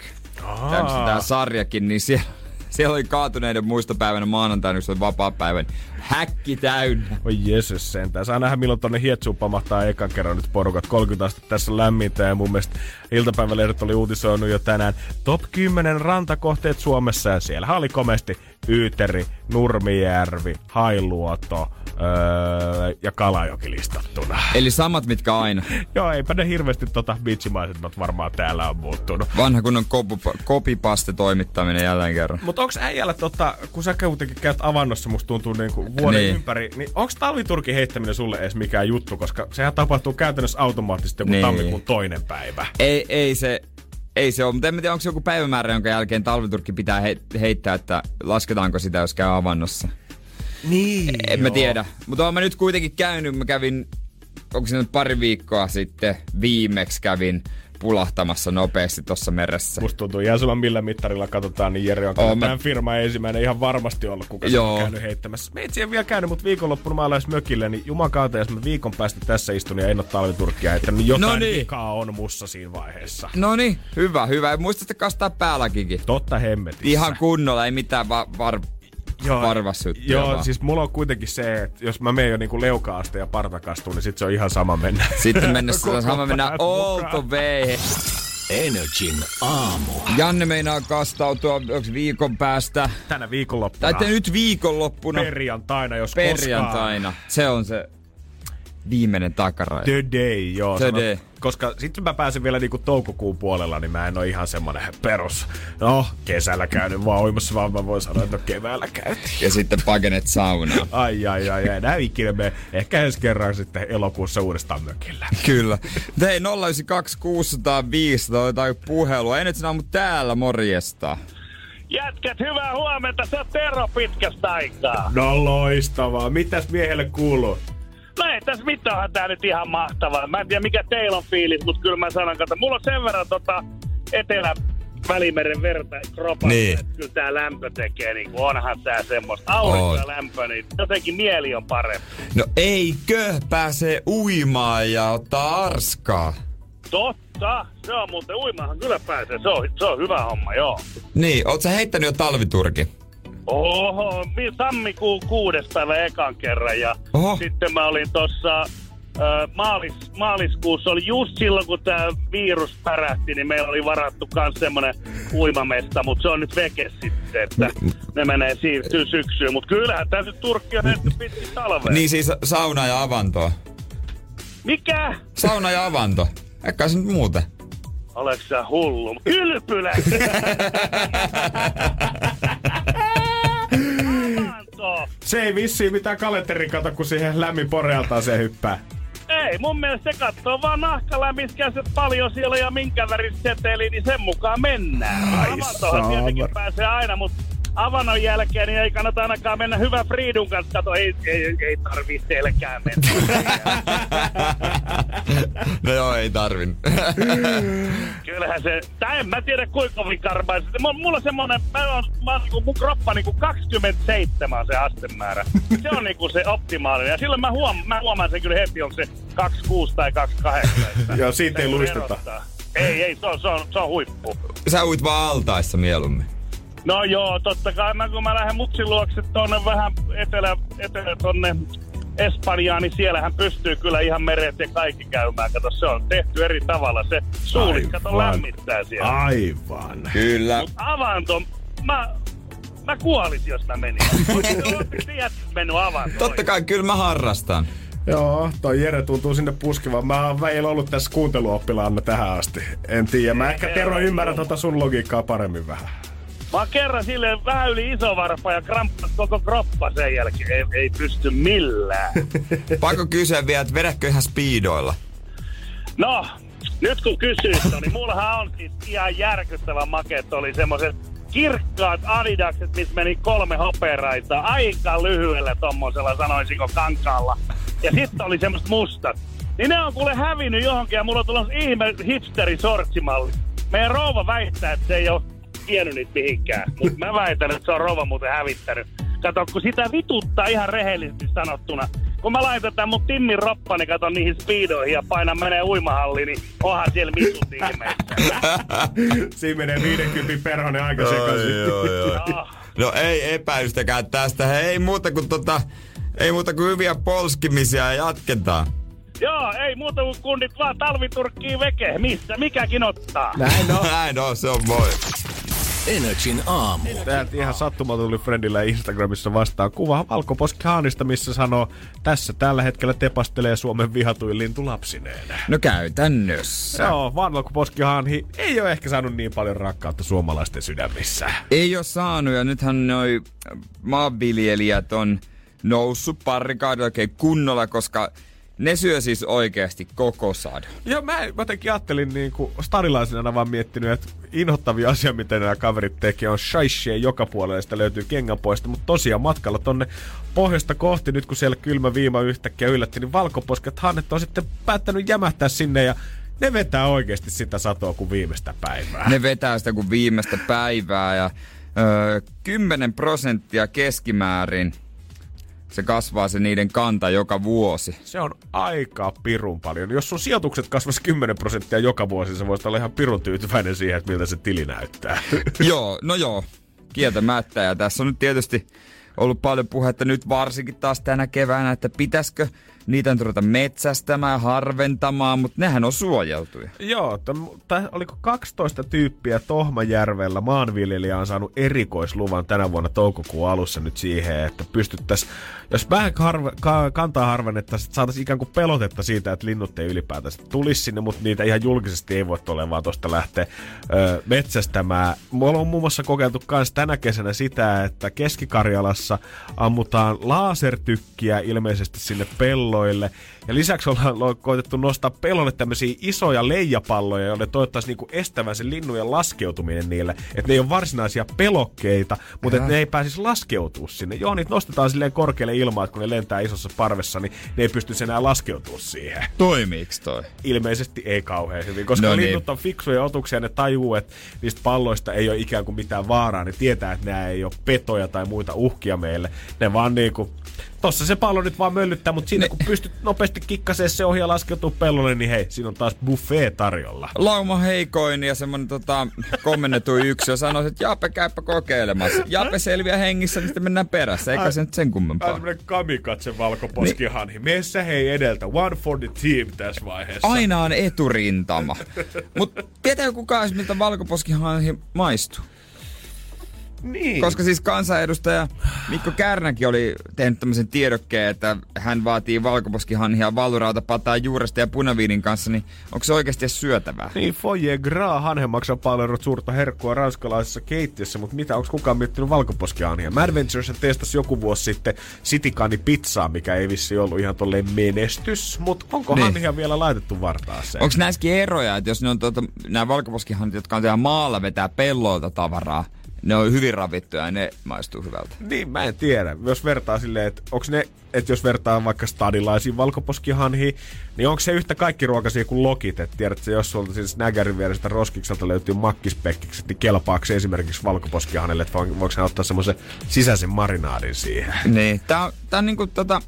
Tää sarjakin, niin siellä, <laughs> siellä oli kaatuneiden muistopäivänä maanantaina, kun se oli vapaa päivän. Häkki täynnä. Oi jeesus sentään. Saa nähdä milloin tonne Hietsuun pamahtaa ekan kerran nyt porukat. 30 astetta tässä lämmintä ja mun mielestä iltapäivälehdet oli uutisoinut jo tänään top 10 rantakohteet Suomessa ja siellä oli komeasti Yyteri, Nurmijärvi, Hailuoto öö, ja Kalajoki listattuna. Eli samat, mitkä aina. <laughs> Joo, eipä ne hirveästi tota beachimaisemat varmaan täällä on muuttunut. Vanha kunnon kopipaste toimittaminen jälleen kerran. Mutta onks äijällä, tota, kun sä kuitenkin käyt avannossa, musta tuntuu niinku vuoden Niin. ympäri, niin onks talviturkin heittäminen sulle edes mikään juttu? Koska sehän tapahtuu käytännössä automaattisesti joku niin. tammikuun toinen päivä. Ei, ei se, ei se ole, mutta en tiedä, onko se joku päivämäärä, jonka jälkeen talviturkki pitää he, heittää, että lasketaanko sitä, jos käy avannossa. Niin, En mä tiedä. Mutta oon mä nyt kuitenkin käynyt, mä kävin, onko se nyt pari viikkoa sitten, viimeksi kävin pulahtamassa nopeasti tuossa meressä. Musta tuntuu ihan sama millä mittarilla katsotaan, niin Jere on oh, mä- firman ensimmäinen ihan varmasti ollut, kuka Joo. on käynyt heittämässä. Me itse en vielä käynyt, mutta viikonloppuna mä aloin mökille, niin jumakaata, jos mä viikon päästä tässä istun ja en ole talviturkkia heittänyt, niin jotain No niin. vikaa on mussa siinä vaiheessa. No niin, hyvä, hyvä. Muista sitten kastaa päälläkin. Totta hemmetissä. Ihan kunnolla, ei mitään va- var- varvassyttyä Joo, vaan. siis mulla on kuitenkin se, että jos mä menen jo niinku leukaaste ja partakastuun, niin sit se on ihan sama mennä. Sitten mennessä <laughs> Koko sama mennä all the way. Energin aamu. Janne meinaa kastautua viikon päästä. Tänä viikonloppuna. Tai nyt viikonloppuna. Perjantaina, jos perjantaina. Se on se viimeinen takaraja. The day, joo. The sanot- day. Koska sitten mä pääsen vielä niinku toukokuun puolella, niin mä en ole ihan semmonen perus. No, kesällä käynyt vaan uimassa, vaan mä voin sanoa, että no keväällä käytiin. Ja sitten pakenet saunaan. Ai, ai, ai, ai. Näin ikinä me ehkä ensi kerran sitten elokuussa uudestaan mökillä. Kyllä. Hei 092 600 500 jotain puhelua. Ennen sinä mut täällä morjesta. Jätkät, hyvää huomenta. Se on Tero pitkästä aikaa. No loistavaa. Mitäs miehelle kuuluu? No ei tässä mitään, tää nyt ihan mahtavaa. Mä en tiedä mikä teillä on fiilis, mutta kyllä mä sanon, että mulla on sen verran tota etelä Välimeren verta kropassa, Niin. että kyllä tää lämpö tekee, niin kuin onhan tää semmoista. Aurinko On. ja lämpö, niin jotenkin mieli on parempi. No eikö pääsee uimaan ja ottaa arskaa? Totta, se on muuten uimahan kyllä pääsee, se on, se on hyvä homma, joo. Niin, oot sä heittänyt jo talviturki? Oho, mi- tammikuun kuudes päivä ekan kerran ja Oho. sitten mä olin tossa ö, maalis, maaliskuussa, oli just silloin kun tämä virus pärähti, niin meillä oli varattu myös semmoinen uimamesta, mutta se on nyt veke sitten, että ne menee siirtyy syksyyn. Mutta kyllähän tässä nyt Turkki on heitetty pitkin talvea. Niin siis sauna ja avanto. Mikä? Sauna ja avanto. Eikä se nyt muuten. Oleks sä hullu? Kylpylä! <laughs> Se ei vissiin mitään kalenterin kato, kun siihen lämmin porealtaan se hyppää. Ei, mun mielestä se katsoo vaan nahkalämmiskäiset paljon siellä ja minkä väriset seteli, niin sen mukaan mennään. Ai Avantohan tietenkin pääsee aina, mutta avannon jälkeen niin ei kannata ainakaan mennä hyvä Friidun kanssa. Kato, ei, ei, ei tarvii selkää mennä. <laughs> No joo, ei tarvin. <laughs> Kyllähän se, tai en mä tiedä kuinka kovin karmaa. se- Mulla on semmonen, mä oon, mä oon niinku, mun kroppa niinku 27 on se astemäärä. Se on niinku se optimaalinen. Ja silloin mä, huom, mä huomaan sen kyllä heti, onko se 26 tai 28. että Joo, siitä se ei luisteta. Ei, ei, se on, se on, se on huippu. Sä uit vaan altaissa mieluummin. No joo, totta kai mä kun mä lähden mutsin luokse tonne vähän etelä, etelä tonne Espanjaan, niin siellähän pystyy kyllä ihan meret ja kaikki käymään. Kato, se on tehty eri tavalla. Se suulit, kato, lämmittää siellä. Aivan. Kyllä. Avanto, mä, mä kuolisin, jos mä menin. <laughs> Jätkät mennyt avantoon? Totta kai, kyllä mä harrastan. Joo, toi Jere tuntuu sinne puskevan. Mä oon väillä ollut tässä kuunteluoppilaana tähän asti. En tiedä. Mä ehkä Tero ymmärrän tota sun logiikkaa paremmin vähän. Mä oon kerran silleen vähän yli iso varpa ja kramppas koko kroppa sen jälkeen. Ei, ei pysty millään. <laughs> Pakko kysyä vielä, että vedätkö ihan speedoilla? No, nyt kun kysyit, niin mullahan on siis ihan järkyttävän makeet. Oli semmoiset kirkkaat adidakset, missä meni kolme hoperaita aika lyhyellä tommosella, sanoisinko kankaalla. Ja sitten oli semmoista mustat. Niin ne on kuule hävinnyt johonkin ja mulla on tullut ihme hipsteri sortsimalli. Meidän rouva väittää, että se ei ole tiennyt niitä mihinkään. Mutta mä väitän, että se on rouva muuten hävittänyt. Kato, kun sitä vituttaa ihan rehellisesti sanottuna. Kun mä laitan tämän mun Timmin roppani, katon niihin speedoihin ja painan menee uimahalliin, niin onhan siellä vitut ihmeessä. <laughs> Siinä menee 50 perhonen aika sekaisin. joo, joo. No, No ei epäilystäkään tästä. Hei, ei muuta kuin tota, ei muuta kuin hyviä polskimisia ja jatketaan. Joo, ei muuta kuin kundit vaan talviturkkiin veke. Missä mikäkin ottaa. Näin on. <laughs> Näin on, se on voi. Energin aamu. Täältä ihan sattuma tuli Friendillä Instagramissa vastaan kuva valkoposkihaanista, missä sanoo, tässä tällä hetkellä tepastelee Suomen vihatuin lintu lapsineen. No käytännössä. Joo, valkoposkihanhi ei ole ehkä saanut niin paljon rakkautta suomalaisten sydämissä. Ei ole saanut ja nythän noi maanviljelijät on noussut parrikaadilla oikein kunnolla, koska ne syö siis oikeasti koko sadon. Joo, mä, jotenkin ajattelin niin kuin stadilaisena vaan miettinyt, että inhottavia asia, mitä nämä kaverit tekee, on shaishie joka puolella, sitä löytyy kengänpoista, mutta tosiaan matkalla tonne pohjoista kohti, nyt kun siellä kylmä viima yhtäkkiä yllätti, niin valkoposket hannet on sitten päättänyt jämähtää sinne ja ne vetää oikeasti sitä satoa kuin viimeistä päivää. Ne vetää sitä kuin viimeistä päivää ja öö, 10 prosenttia keskimäärin se kasvaa se niiden kanta joka vuosi. Se on aika pirun paljon. Jos sun sijoitukset kasvaisi 10 prosenttia joka vuosi, se voisi olla ihan pirun tyytyväinen siihen, että miltä se tili näyttää. <laughs> joo, no joo, kieltämättä. Ja tässä on nyt tietysti ollut paljon puhetta nyt varsinkin taas tänä keväänä, että pitäisikö niitä nyt ruveta metsästämään harventamaan, mutta nehän on suojeltuja. Joo, t- oliko 12 tyyppiä Tohmajärvellä maanviljelijä on saanut erikoisluvan tänä vuonna toukokuun alussa nyt siihen, että pystyttäisiin, jos vähän harve, ka, kantaa harvennettaisiin, saataisiin ikään kuin pelotetta siitä, että linnut ei ylipäätään tulisi sinne, mutta niitä ihan julkisesti ei voi tuolle vaan tuosta lähteä ö, metsästämään. Mulla on muun muassa kokeiltu myös tänä kesänä sitä, että Keski-Karjalassa ammutaan lasertykkiä ilmeisesti sinne pelloon pelloille. Ja lisäksi ollaan koitettu nostaa pellolle tämmöisiä isoja leijapalloja, joille toivottaisiin niinku estävän sen linnujen laskeutuminen niille. Että ne ei ole varsinaisia pelokkeita, mutta ne ei pääsisi laskeutua sinne. Joo, niitä nostetaan silleen korkealle ilmaan, että kun ne lentää isossa parvessa, niin ne ei pysty enää laskeutua siihen. Toimiiks toi? Ilmeisesti ei kauhean hyvin, koska no niin. linnut on fiksuja otuksia, ne tajuu, että niistä palloista ei ole ikään kuin mitään vaaraa. Ne tietää, että nämä ei ole petoja tai muita uhkia meille. Ne vaan niinku tossa se pallo nyt vaan möllyttää, mutta siinä ne. kun pystyt nopeasti kikkaseen se ohja laskeutuu pellolle, niin hei, siinä on taas buffet tarjolla. Lauma heikoin ja semmonen tota, kommennettu yksi sanoi, että Jaape käypä kokeilemassa. Jaape selviää hengissä, niin sitten mennään perässä, eikä se nyt sen kummempaa. Ai semmonen kamikatse valkoposkihanhi. Niin. Meissä hei edeltä, one for the team tässä vaiheessa. Aina on eturintama. <laughs> Mutta tietääkö kukaan, miltä valkoposkihanhi maistuu? Niin. Koska siis kansanedustaja Mikko Kärnäkin oli tehnyt tämmöisen tiedokkeen, että hän vaatii valkoposkihanhia valurautapataa juuresta ja punaviinin kanssa, niin onko se oikeasti syötävää? Niin, foie gras hanhe maksaa paljon suurta herkkua ranskalaisessa keittiössä, mutta mitä, onko kukaan miettinyt valkoposkihanhia? Mad Ventures testasi joku vuosi sitten sitikani pizzaa, mikä ei vissi ollut ihan tolleen menestys, mutta onko niin. hanhia vielä laitettu vartaaseen? Onko näissäkin eroja, että jos ne on tuota, nämä valkoposkihanhit, jotka on maalla vetää pelloilta tavaraa, ne on hyvin ravittuja ja ne maistuu hyvältä. Niin, mä en tiedä. Jos vertaa silleen, että onko ne, että jos vertaa vaikka stadilaisiin valkoposkihanhiin, niin onko se yhtä kaikki ruokaisia kuin lokit? Että tiedätkö, jos sulta siis nägärin vierestä roskikselta löytyy makkispekkikset, niin kelpaako se esimerkiksi valkoposkihanelle, että voiko hän ottaa semmoisen sisäisen marinaadin siihen? Niin, tää on, tää on niinku tota,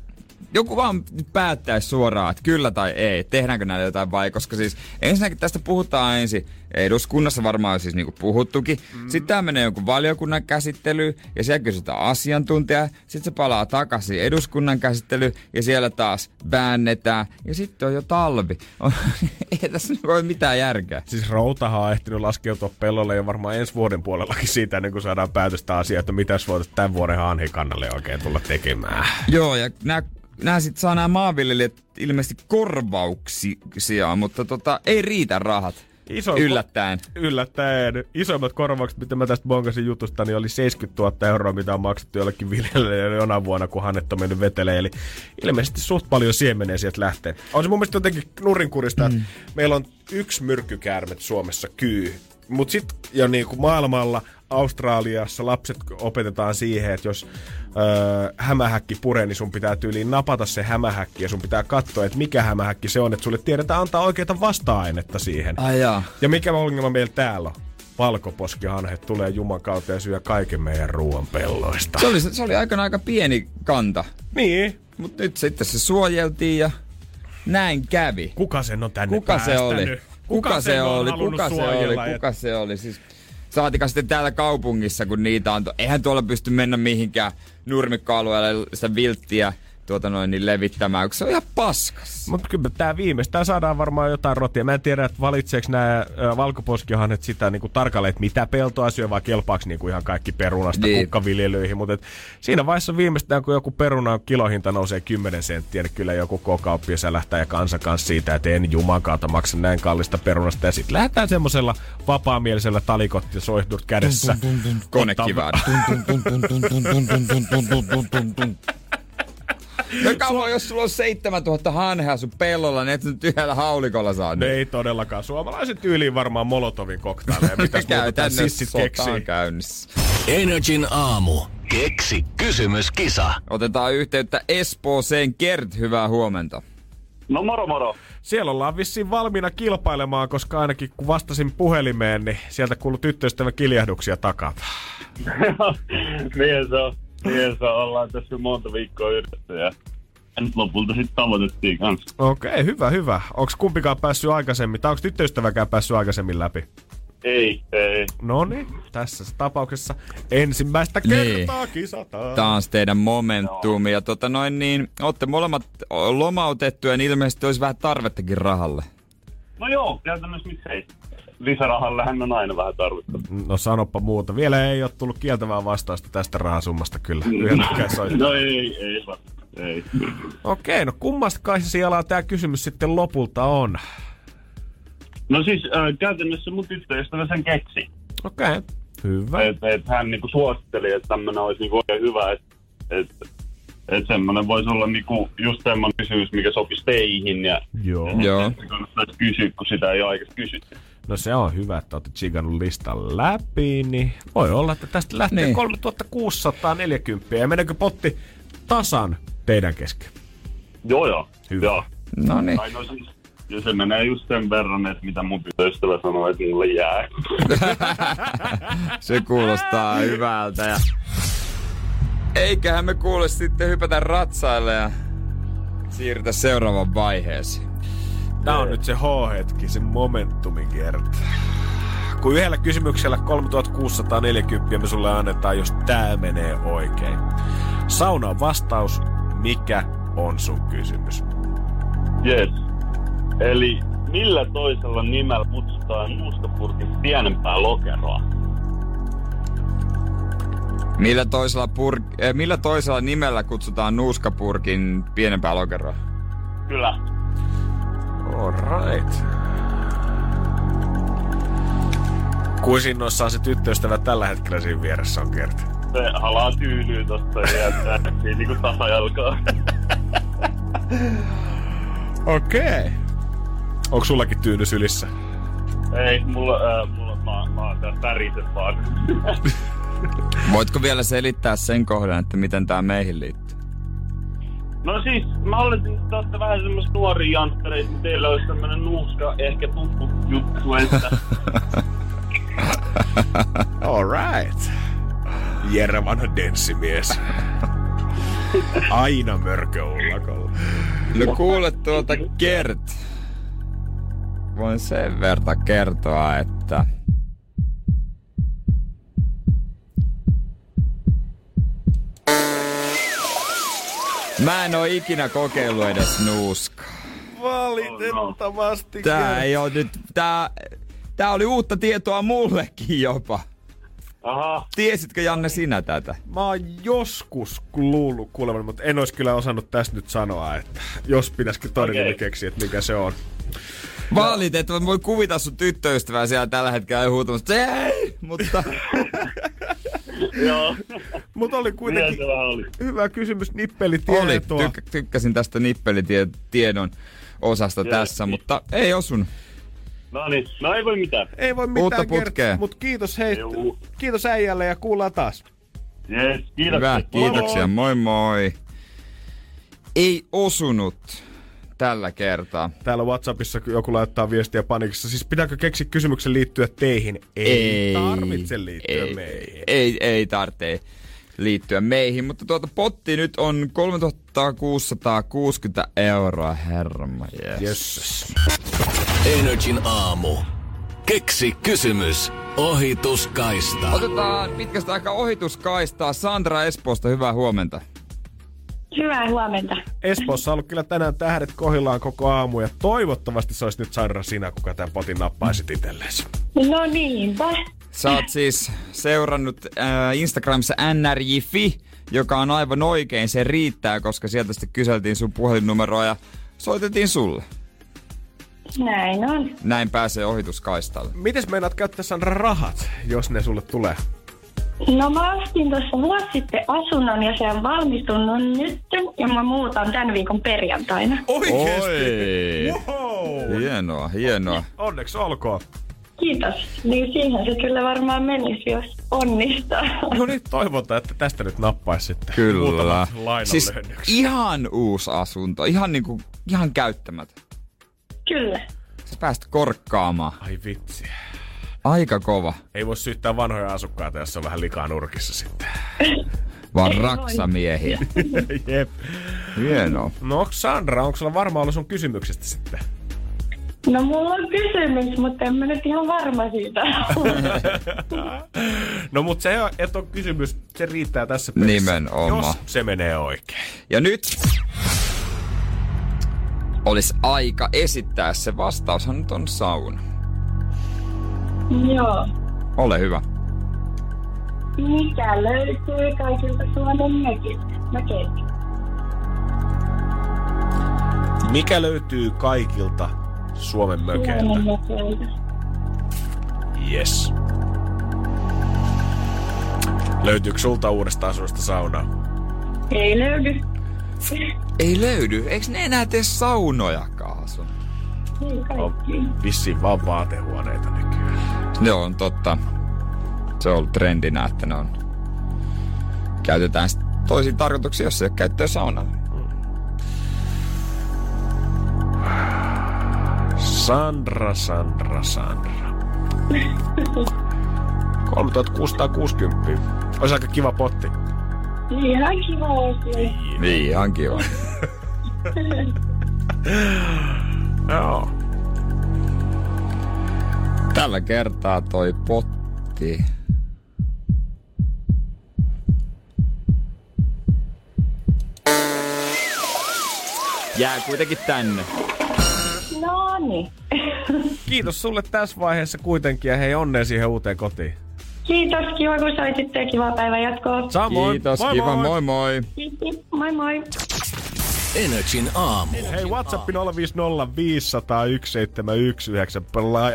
joku vaan päättäisi suoraan, että kyllä tai ei, tehdäänkö näillä jotain vai, koska siis ensinnäkin tästä puhutaan ensin eduskunnassa varmaan siis niinku puhuttukin. Mm. Sitten tämä menee jonkun valiokunnan käsittely ja siellä kysytään asiantuntija. Sitten se palaa takaisin eduskunnan käsittely ja siellä taas väännetään. Ja sitten on jo talvi. <laughs> ei tässä ole mitään järkeä. Siis Routahan on ehtinyt laskeutua pellolle jo varmaan ensi vuoden puolellakin siitä, ennen kuin saadaan päätöstä asiaa, että mitäs voitaisiin tämän vuoden hanhikannalle oikein tulla tekemään. Joo, ja nämä nämä sitten saa nämä maanviljelijät ilmeisesti korvauksia, mutta tota, ei riitä rahat. Iso, Yllättäen. yllättäen. Isoimmat korvaukset, mitä mä tästä bongasin jutusta, niin oli 70 000 euroa, mitä on maksettu jollekin viljelijälle jonain vuonna, kun Hannet on mennyt vetelee. Eli ilmeisesti suht paljon siemenee sieltä lähtee. On se mun mielestä jotenkin nurinkurista, mm. että meillä on yksi myrkkykäärmet Suomessa kyy. Mutta sitten jo niinku maailmalla, Australiassa lapset opetetaan siihen, että jos öö, hämähäkki puree, niin sun pitää tyyliin napata se hämähäkki ja sun pitää katsoa, että mikä hämähäkki se on, että sulle tiedetään antaa oikeita vasta-ainetta siihen. Ai jaa. Ja mikä ongelma meillä täällä on? Valkoposkihanhet tulee Juman kautta ja syö kaiken meidän ruoan pelloista. Se oli, se oli aikana aika pieni kanta. Niin. Mutta nyt sitten se suojeltiin ja näin kävi. Kuka sen on tänne Kuka se oli? päästänyt? Kuka se on oli? Kuka se oli? Kuka se oli? Siis Saatika sitten täällä kaupungissa, kun niitä on. Eihän tuolla pysty mennä mihinkään nurmikkoalueelle sitä vilttiä tuota noin, niin levittämään, kun se on ihan paskas. Mutta kyllä tämä viimeistään saadaan varmaan jotain rotia. Mä en tiedä, että valitseeko nämä valkoposkihanhet sitä niinku tarkalleen, että mitä peltoa syö, vai kelpaako niinku ihan kaikki perunasta Niin. niin. kukkaviljelyihin. Mutta siinä vaiheessa viimeistään, kun joku peruna on kilohinta nousee 10 senttiä, niin kyllä joku kokauppi sälähtää ja kansa kanssa siitä, että en jumankaata maksa näin kallista perunasta. Ja sitten lähdetään semmoisella vapaamielisellä talikot ja soihdut kädessä. Konekivaari. No kauan, jos sulla on 7000 hanhea sun pellolla, niin et nyt yhdellä haulikolla saa Ne ne. ei todellakaan. Suomalaiset tyyliin varmaan Molotovin koktaileja. <laughs> Mitäs muuta tää sissit keksii? on käynnissä. Energin aamu. Keksi kysymyskisa. Otetaan yhteyttä Espooseen. Kert, hyvää huomenta. No moro moro. Siellä ollaan vissiin valmiina kilpailemaan, koska ainakin kun vastasin puhelimeen, niin sieltä kuului tyttöystävän kiljahduksia takaa. <laughs> niin se on. Niin se on. Ollaan tässä monta viikkoa yhdessä ja nyt lopulta sitten tavoitettiin kanssa. Okei, okay, hyvä, hyvä. Onko kumpikaan päässyt aikaisemmin, tai onko tyttöystäväkään päässyt aikaisemmin läpi? Ei, ei. No niin, tässä tapauksessa ensimmäistä Niin. kertaa kisataan. Taas teidän momentum. Ja tota noin niin, ootte molemmat lomautettuja, niin ilmeisesti olisi vähän tarvettakin rahalle. No joo, käytännössä miksei. Lisärahalla on aina vähän tarvetta. No sanoppa muuta. Vielä ei ole tullut kieltävää vastausta tästä rahasummasta kyllä. Yhdeltäkään soittaa. No ei, ei vaan. Ei. Okei, no kummasta kai siellä tämä kysymys sitten lopulta on? No siis äh, käytännössä mun tyttöystävä sen keksi. Okei, hyvä. Et, et hän niinku suositteli, että tämmönen olisi niinku oikein hyvä, että et, et semmonen voisi olla niinku just semmonen kysymys, mikä sopisi teihin ja Joo. Joo. että kannattaisi kysyä, kun sitä ei ole aikaisemmin kysytty. No se on hyvä, että olette chigannut listan läpi, niin voi olla, että tästä lähtee Niin. niin. 3640. Ja meneekö potti tasan teidän kesken? Joo joo. Hyvä. Joo. No niin. No siis, ja se menee just sen verran, että mitä mun tyttöystävä sanoi, että mulle jää. <laughs> Se kuulostaa hyvältä. Ja... Eiköhän me kuule sitten hypätä ratsaille ja siirrytä seuraavaan vaiheeseen. Tää on nyt se H-hetki, se momentumi kerta. Kun yhdellä kysymyksellä 3640 me sulle annetaan, jos tää menee oikein. Sauna on vastaus, mikä on sun kysymys? Yes. Eli millä toisella nimellä kutsutaan nuuskapurkin pienempää lokeroa? Millä toisella, pur- eh, millä toisella nimellä kutsutaan nuuskapurkin pienempää lokeroa? Kyllä. Alright. Kuisinnoissaan se tyttöystävä tällä hetkellä siinä vieressä on kerta. Se halaa tyynyä tosta ja jättää niinku tasajalkaa. <laughs> Okei. Okay. Onko sullakin tyyny sylissä? Ei, mulla, äh, mulla mä, mä oon tää väriset vaan. <laughs> Voitko vielä selittää sen kohdan, että miten tämä meihin liittyy? No siis, mä oletin, että te ootte vähän semmos nuoria janttereita, niin teillä olisi tämmönen nuuska ehkä tuttu juttu, että <laughs> Alright. Jere vanha denssimies. Aina mörkö ullakolla. No kuule tuota Kert. Voin sen verta kertoa, että... Mä en oo ikinä kokeillut edes nuuskaa. Valitettavasti. Tää ei oo nyt... Tää, tää oli uutta tietoa mullekin jopa. aha, Tiesitkö Janne sinä tätä? Mä oon joskus luullut kuulevan, mutta en olisi kyllä osannut tästä nyt sanoa, että jos pitäisikö todellinen Okei. okay. keksiä, että mikä se on. Mä voi kuvita sun tyttöystävää siellä tällä hetkellä ja huutamassa, ei, mutta <laughs> <laughs> Joo. Mutta oli kuitenkin oli. hyvä kysymys oli. nippelitietoa. Tykk- tykkäsin tästä nippelitiedon osasta Joo, tässä, niin. mutta ei osunut. No niin, no ei voi mitään. Ei voi Uutta mitään putkea. mutta kiitos hei, Juu. kiitos äijälle ja kuullaan taas. Yes, kiitos. Hyvä, kiitoksia, moi moi. Ei osunut tällä kertaa. Täällä Whatsappissa joku laittaa viestiä panikissa. Siis pitääkö keksiä kysymyksen liittyä teihin? Ei, tarvitse liittyä ei, meihin. Ei, ei tarvitse liittyä meihin, mutta tuota potti nyt on 3660 euroa, herma yes. Jesses. Energin aamu. Keksi kysymys. Ohituskaista. Otetaan pitkästä aikaa ohituskaistaa. Sandra Espoosta, hyvää huomenta. Hyvää huomenta. Espoossa on ollut kyllä tänään tähdet kohillaan koko aamu ja toivottavasti se olisi nyt Sandra sinä, kuka tämän potin nappaisit itsellesi. No niinpä. Sä oot siis seurannut äh, Instagramissa nrj.fi, joka on aivan oikein. Se riittää, koska sieltä sitten kyseltiin sun puhelinnumeroa ja soitettiin sulle. Näin on. Näin pääsee ohituskaistalle. Mites meinaat käyttää Sandra rahat, jos ne sulle tulee? No mä ostin tuossa vuosi sitten asunnon ja se on valmistunut nyt ja mä muutan tämän viikon perjantaina. Oikeesti? Oi! Wow. Hienoa, hienoa. Onneksi olkoon. Kiitos. Niin siihen se kyllä varmaan menisi, jos onnistaa. No niin, toivotaan, että tästä nyt nappaisi sitten. Kyllä. Siis ihan uusi asunto. Ihan niinku, ihan käyttämätön. Kyllä. Sä pääst korkkaamaan. Ai vitsi. Aika kova. Ei voi syyttää vanhoja asukkaita, jos on vähän likaa nurkissa sitten. Vaan raksamiehiä. <laughs> Jep. Hienoa. No Sandra, onko sulla varma ollut sun kysymyksestä sitten? No mulla on kysymys, mutta en mä nyt ihan varma siitä. <laughs> No mut se, että on kysymys, se riittää tässä pelissä. Nimenomaan. Jos se menee oikein. Ja nyt olisi aika esittää se vastaushan nyt on sauna. Joo. Ole hyvä. Mikä löytyy kaikilta Suomen mökiltä? Mökeiltä. Mikä löytyy kaikilta Suomen mökeiltä? Suomen mökeiltä. Yes. Löytyykö sulta uudesta asusta saunaa? Ei löydy. Ei löydy. Eikö ne enää tee saunojakaan? Ei On kaikki. vissiin vaan vaatehuoneita nykyään. Ne on totta. Se on ollut trendinä, että ne on... Käytetään toisiin tarkoituksiin, jos ei ole käyttöä saunalla. Sandra, Sandra, Sandra. 3660. Olisi aika kiva potti. Ihan kiva olisi. Niin, ihan kiva. <laughs> Joo. Tällä kertaa toi potti. Jää kuitenkin tänne. No niin. Kiitos sulle tässä vaiheessa kuitenkin ja hei onnea siihen uuteen kotiin. Kiitos, kiva kun soititte ja kivaa päivän jatkoa. Samoin. Kiitos, moi kiva, moi. moi moi. Kiitos. Moi moi. Energin aamu. Hei, WhatsApp 050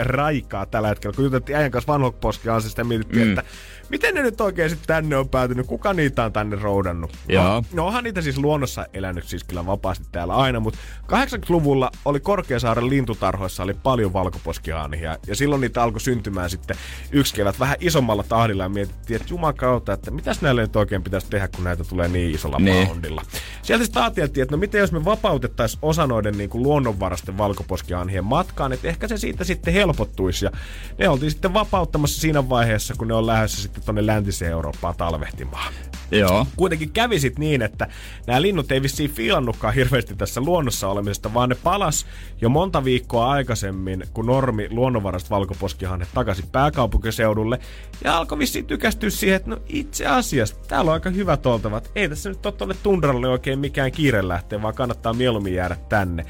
raikaa tällä hetkellä. Kun juteltiin äijän kanssa vanhokposkia, siis sitä mietittiin, mm. että miten ne nyt oikein sitten tänne on päätynyt? Kuka niitä on tänne roudannut? Joo. No, no onhan niitä siis luonnossa elänyt siis kyllä vapaasti täällä aina, mutta 80-luvulla oli Korkeasaaren lintutarhoissa oli paljon valkoposkihaania ja silloin niitä alkoi syntymään sitten yksi kevät vähän isommalla tahdilla ja mietittiin, että jumakauta, että mitäs näille nyt oikein pitäisi tehdä, kun näitä tulee niin isolla Niin. Sieltä sitten ajateltiin, että no miten jos me vapautettaisiin osa noiden niin kuin luonnonvarasten valkoposkihanhien matkaan, että ehkä se siitä sitten helpottuisi. Ja ne oltiin sitten vapauttamassa siinä vaiheessa, kun ne on lähdössä sitten tonne läntiseen Eurooppaan talvehtimaan. Joo. Kuitenkin kävi sit niin, että nämä linnut ei vissiin fiilannutkaan hirveästi tässä luonnossa olemisesta, vaan ne palas jo monta viikkoa aikaisemmin, kun normi luonnonvarasta valkoposkihannet takaisin pääkaupunkiseudulle. Ja alkoi vissiin tykästyä siihen, että no itse asiassa täällä on aika hyvät oltavat. Ei tässä nyt ole tuonne tundralle oikein mikään kiire lähteä, vaan kannattaa mieluummin jäädä tänne.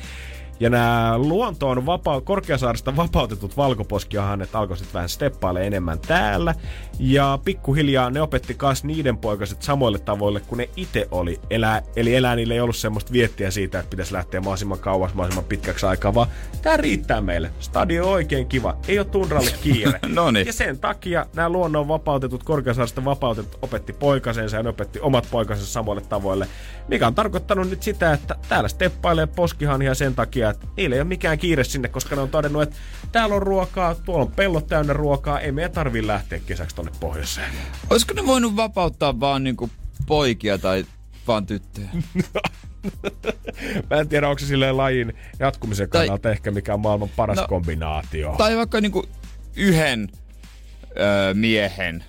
Ja nämä luontoon vapaa, Korkeasaarista vapautetut valkoposkiahannet alkoi sitten vähän steppaile enemmän täällä. Ja pikkuhiljaa ne opetti kas niiden poikaset samoille tavoille kuin ne itse oli. Elää, eli eläinille ei ollut semmoista viettiä siitä, että pitäisi lähteä mahdollisimman kauas, mahdollisimman pitkäksi aikaa, vaan tää riittää meille. Stadio on oikein kiva. Ei ole tundralle kiire. <laughs> Noniin. Ja sen takia nämä luonnon vapautetut, Korkeasaarista vapautetut opetti poikasensa ja ne opetti omat poikasensa samoille tavoille. Mikä on tarkoittanut nyt sitä, että täällä steppailee poskihania sen takia, että niillä ei ole mikään kiire sinne, koska ne on todennut, että täällä on ruokaa, tuolla on pellot täynnä ruokaa, ei meidän tarvi lähteä kesäksi tonne pohjoiseen. Olisiko ne voinut vapauttaa vaan niinku poikia tai vaan tyttöjä? <laughs> Mä en tiedä, onko se silleen lajin jatkumisen Tai- kannalta ehkä mikä on maailman paras No, kombinaatio. Tai vaikka niinku yhden öö, miehen.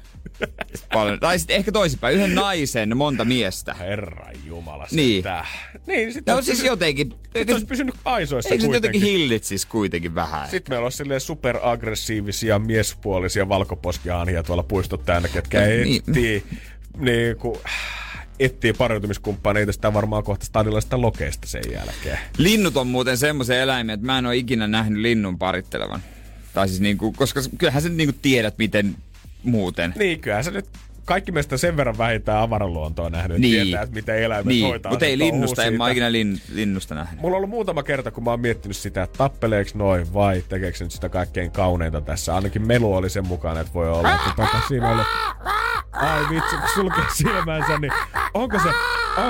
Paljon. Tai sitten ehkä toisinpäin, yhden naisen, monta miestä. Herra Jumala Niin. sentään. Niin, sit No olisi siis jotenkin, sit olisi pysynyt aisoissa eikö se jotenkin hillitsis kuitenkin vähän? Sitten meillä on silleen superaggressiivisia miespuolisia valkoposkiaania tuolla puistot täynnä, ketkä No, niin. etsii, niin kuin, etsii pariutumiskumppaneita sitä varmaan kohta stadilaista lokeista sen jälkeen. Linnut on muuten semmoisia eläimiä, että mä en ole ikinä nähnyt linnun parittelevan. Tai siis niinku, koska kyllähän sä niinku tiedät, miten muuten. Niin, kyllähän se nyt kaikki meistä sen verran vähintään avaraluontoa nähnyt, Niin. tietää, että miten eläimet Niin, hoitaa. mutta ei linnusta, en mä ikinä lin, linnusta nähnyt. Mulla on ollut muutama kerta, kun mä oon miettinyt sitä, että tappeleeko noin vai tekeekö nyt sitä kaikkein kauneinta tässä. Ainakin melu oli sen mukana, että voi olla, että vaikka siinä oli... Ai vitsi, kun sulkee silmänsä, niin onko se,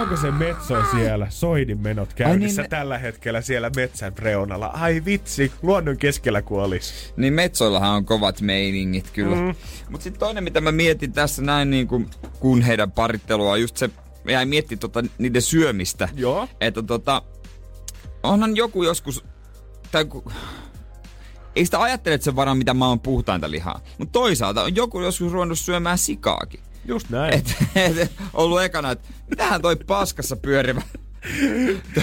onko se metso siellä, soidin menot käynnissä niin- tällä hetkellä siellä metsän reunalla. Ai vitsi, luonnon keskellä kuolis. Niin metsoillahan on kovat meiningit kyllä. Mm. Mut sitten toinen, mitä mä mietin tässä näin niin kuin, kun heidän parittelua just se, jäin miettimään tota, niiden syömistä. Joo. Että tota, onhan joku joskus, tai ku, ei sitä ajattele, että se varmaan mitä mä oon puhtainta lihaa. Mutta toisaalta on joku joskus ruvennut syömään sikaakin. Just näin. Et, et, ollut ekana, että mitähän toi paskassa pyörivä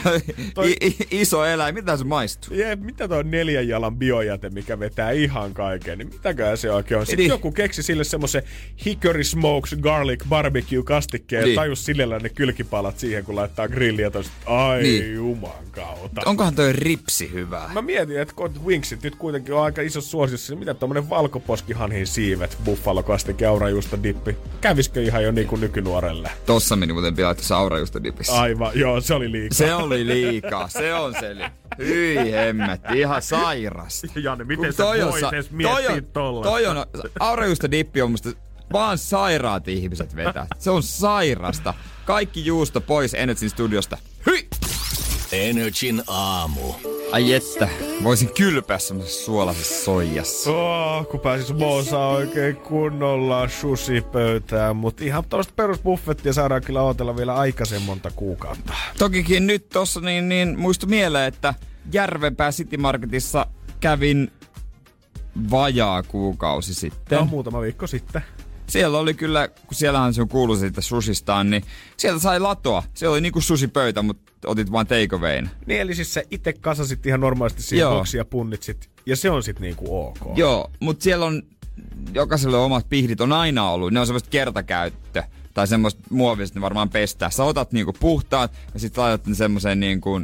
toi, Toi- I, iso eläin, mitä se maistuu? Jep, mitä tuo neljän jalan biojäte, mikä vetää ihan kaiken, niin mitäköhän se oikein on? Sitten Niin. joku keksi sille semmoisen Hickory Smokes Garlic Barbecue kastikkeen Niin. ja tajus sillä ne kylkipalat siihen, kun laittaa grilliä tosta. Ai Niin. juman kautta. Onkohan toi ripsi hyvää? Mä mietin, että kun Wingsit nyt kuitenkin on aika iso suosissa, niin mitä tommonen valkoposkihanhin siivet, buffalo kastike, aurajuusto dippi, kävisikö ihan jo niinku nykynuorelle? Tossa meni muuten pian, että saurajuusto dipissä. Aivan, joo, se oli liikaa. Se oli liikaa, se on se. Li- Hyi hemmetti, ihan sairas. <laughs> Janne, miten Kun sä toi on voit sa- edes toi miettiä on, tollasta? toi on, aurajuusto dippi on musta vaan sairaat ihmiset vetää. Se on sairasta. Kaikki juusto pois Energyn studiosta. Hyi! Energin aamu. Ai että, voisin kylpeä semmosessa suolaisessa soijassa. Oh, kun pääsis moosaa oikein kunnolla sushi-pöytään, mutta ihan tuosta perusbuffettia saadaan kyllä odotella vielä aikaisen monta kuukautta. Tokikin nyt tossa niin, niin muistu mieleen, että Järvenpää City Marketissa kävin vajaa kuukausi sitten. No, muutama viikko sitten. Siellä oli kyllä, kun siellähän se on kuulu siitä susistaan, niin sieltä sai latoa. Se oli niinku susipöytä, mutta otit vaan takeawayn. Niin, eli siis sä itse kasasit ihan normaalisti siihen Joo. boksiin ja punnitsit, ja se on sitten niinku ok. Joo, mutta siellä on jokaiselle omat pihdit on aina ollut. Ne on semmoista kertakäyttö tai semmoista muovista, ne varmaan pestää. Sä otat niinku puhtaat ja sitten laitat ne semmoiseen niinku,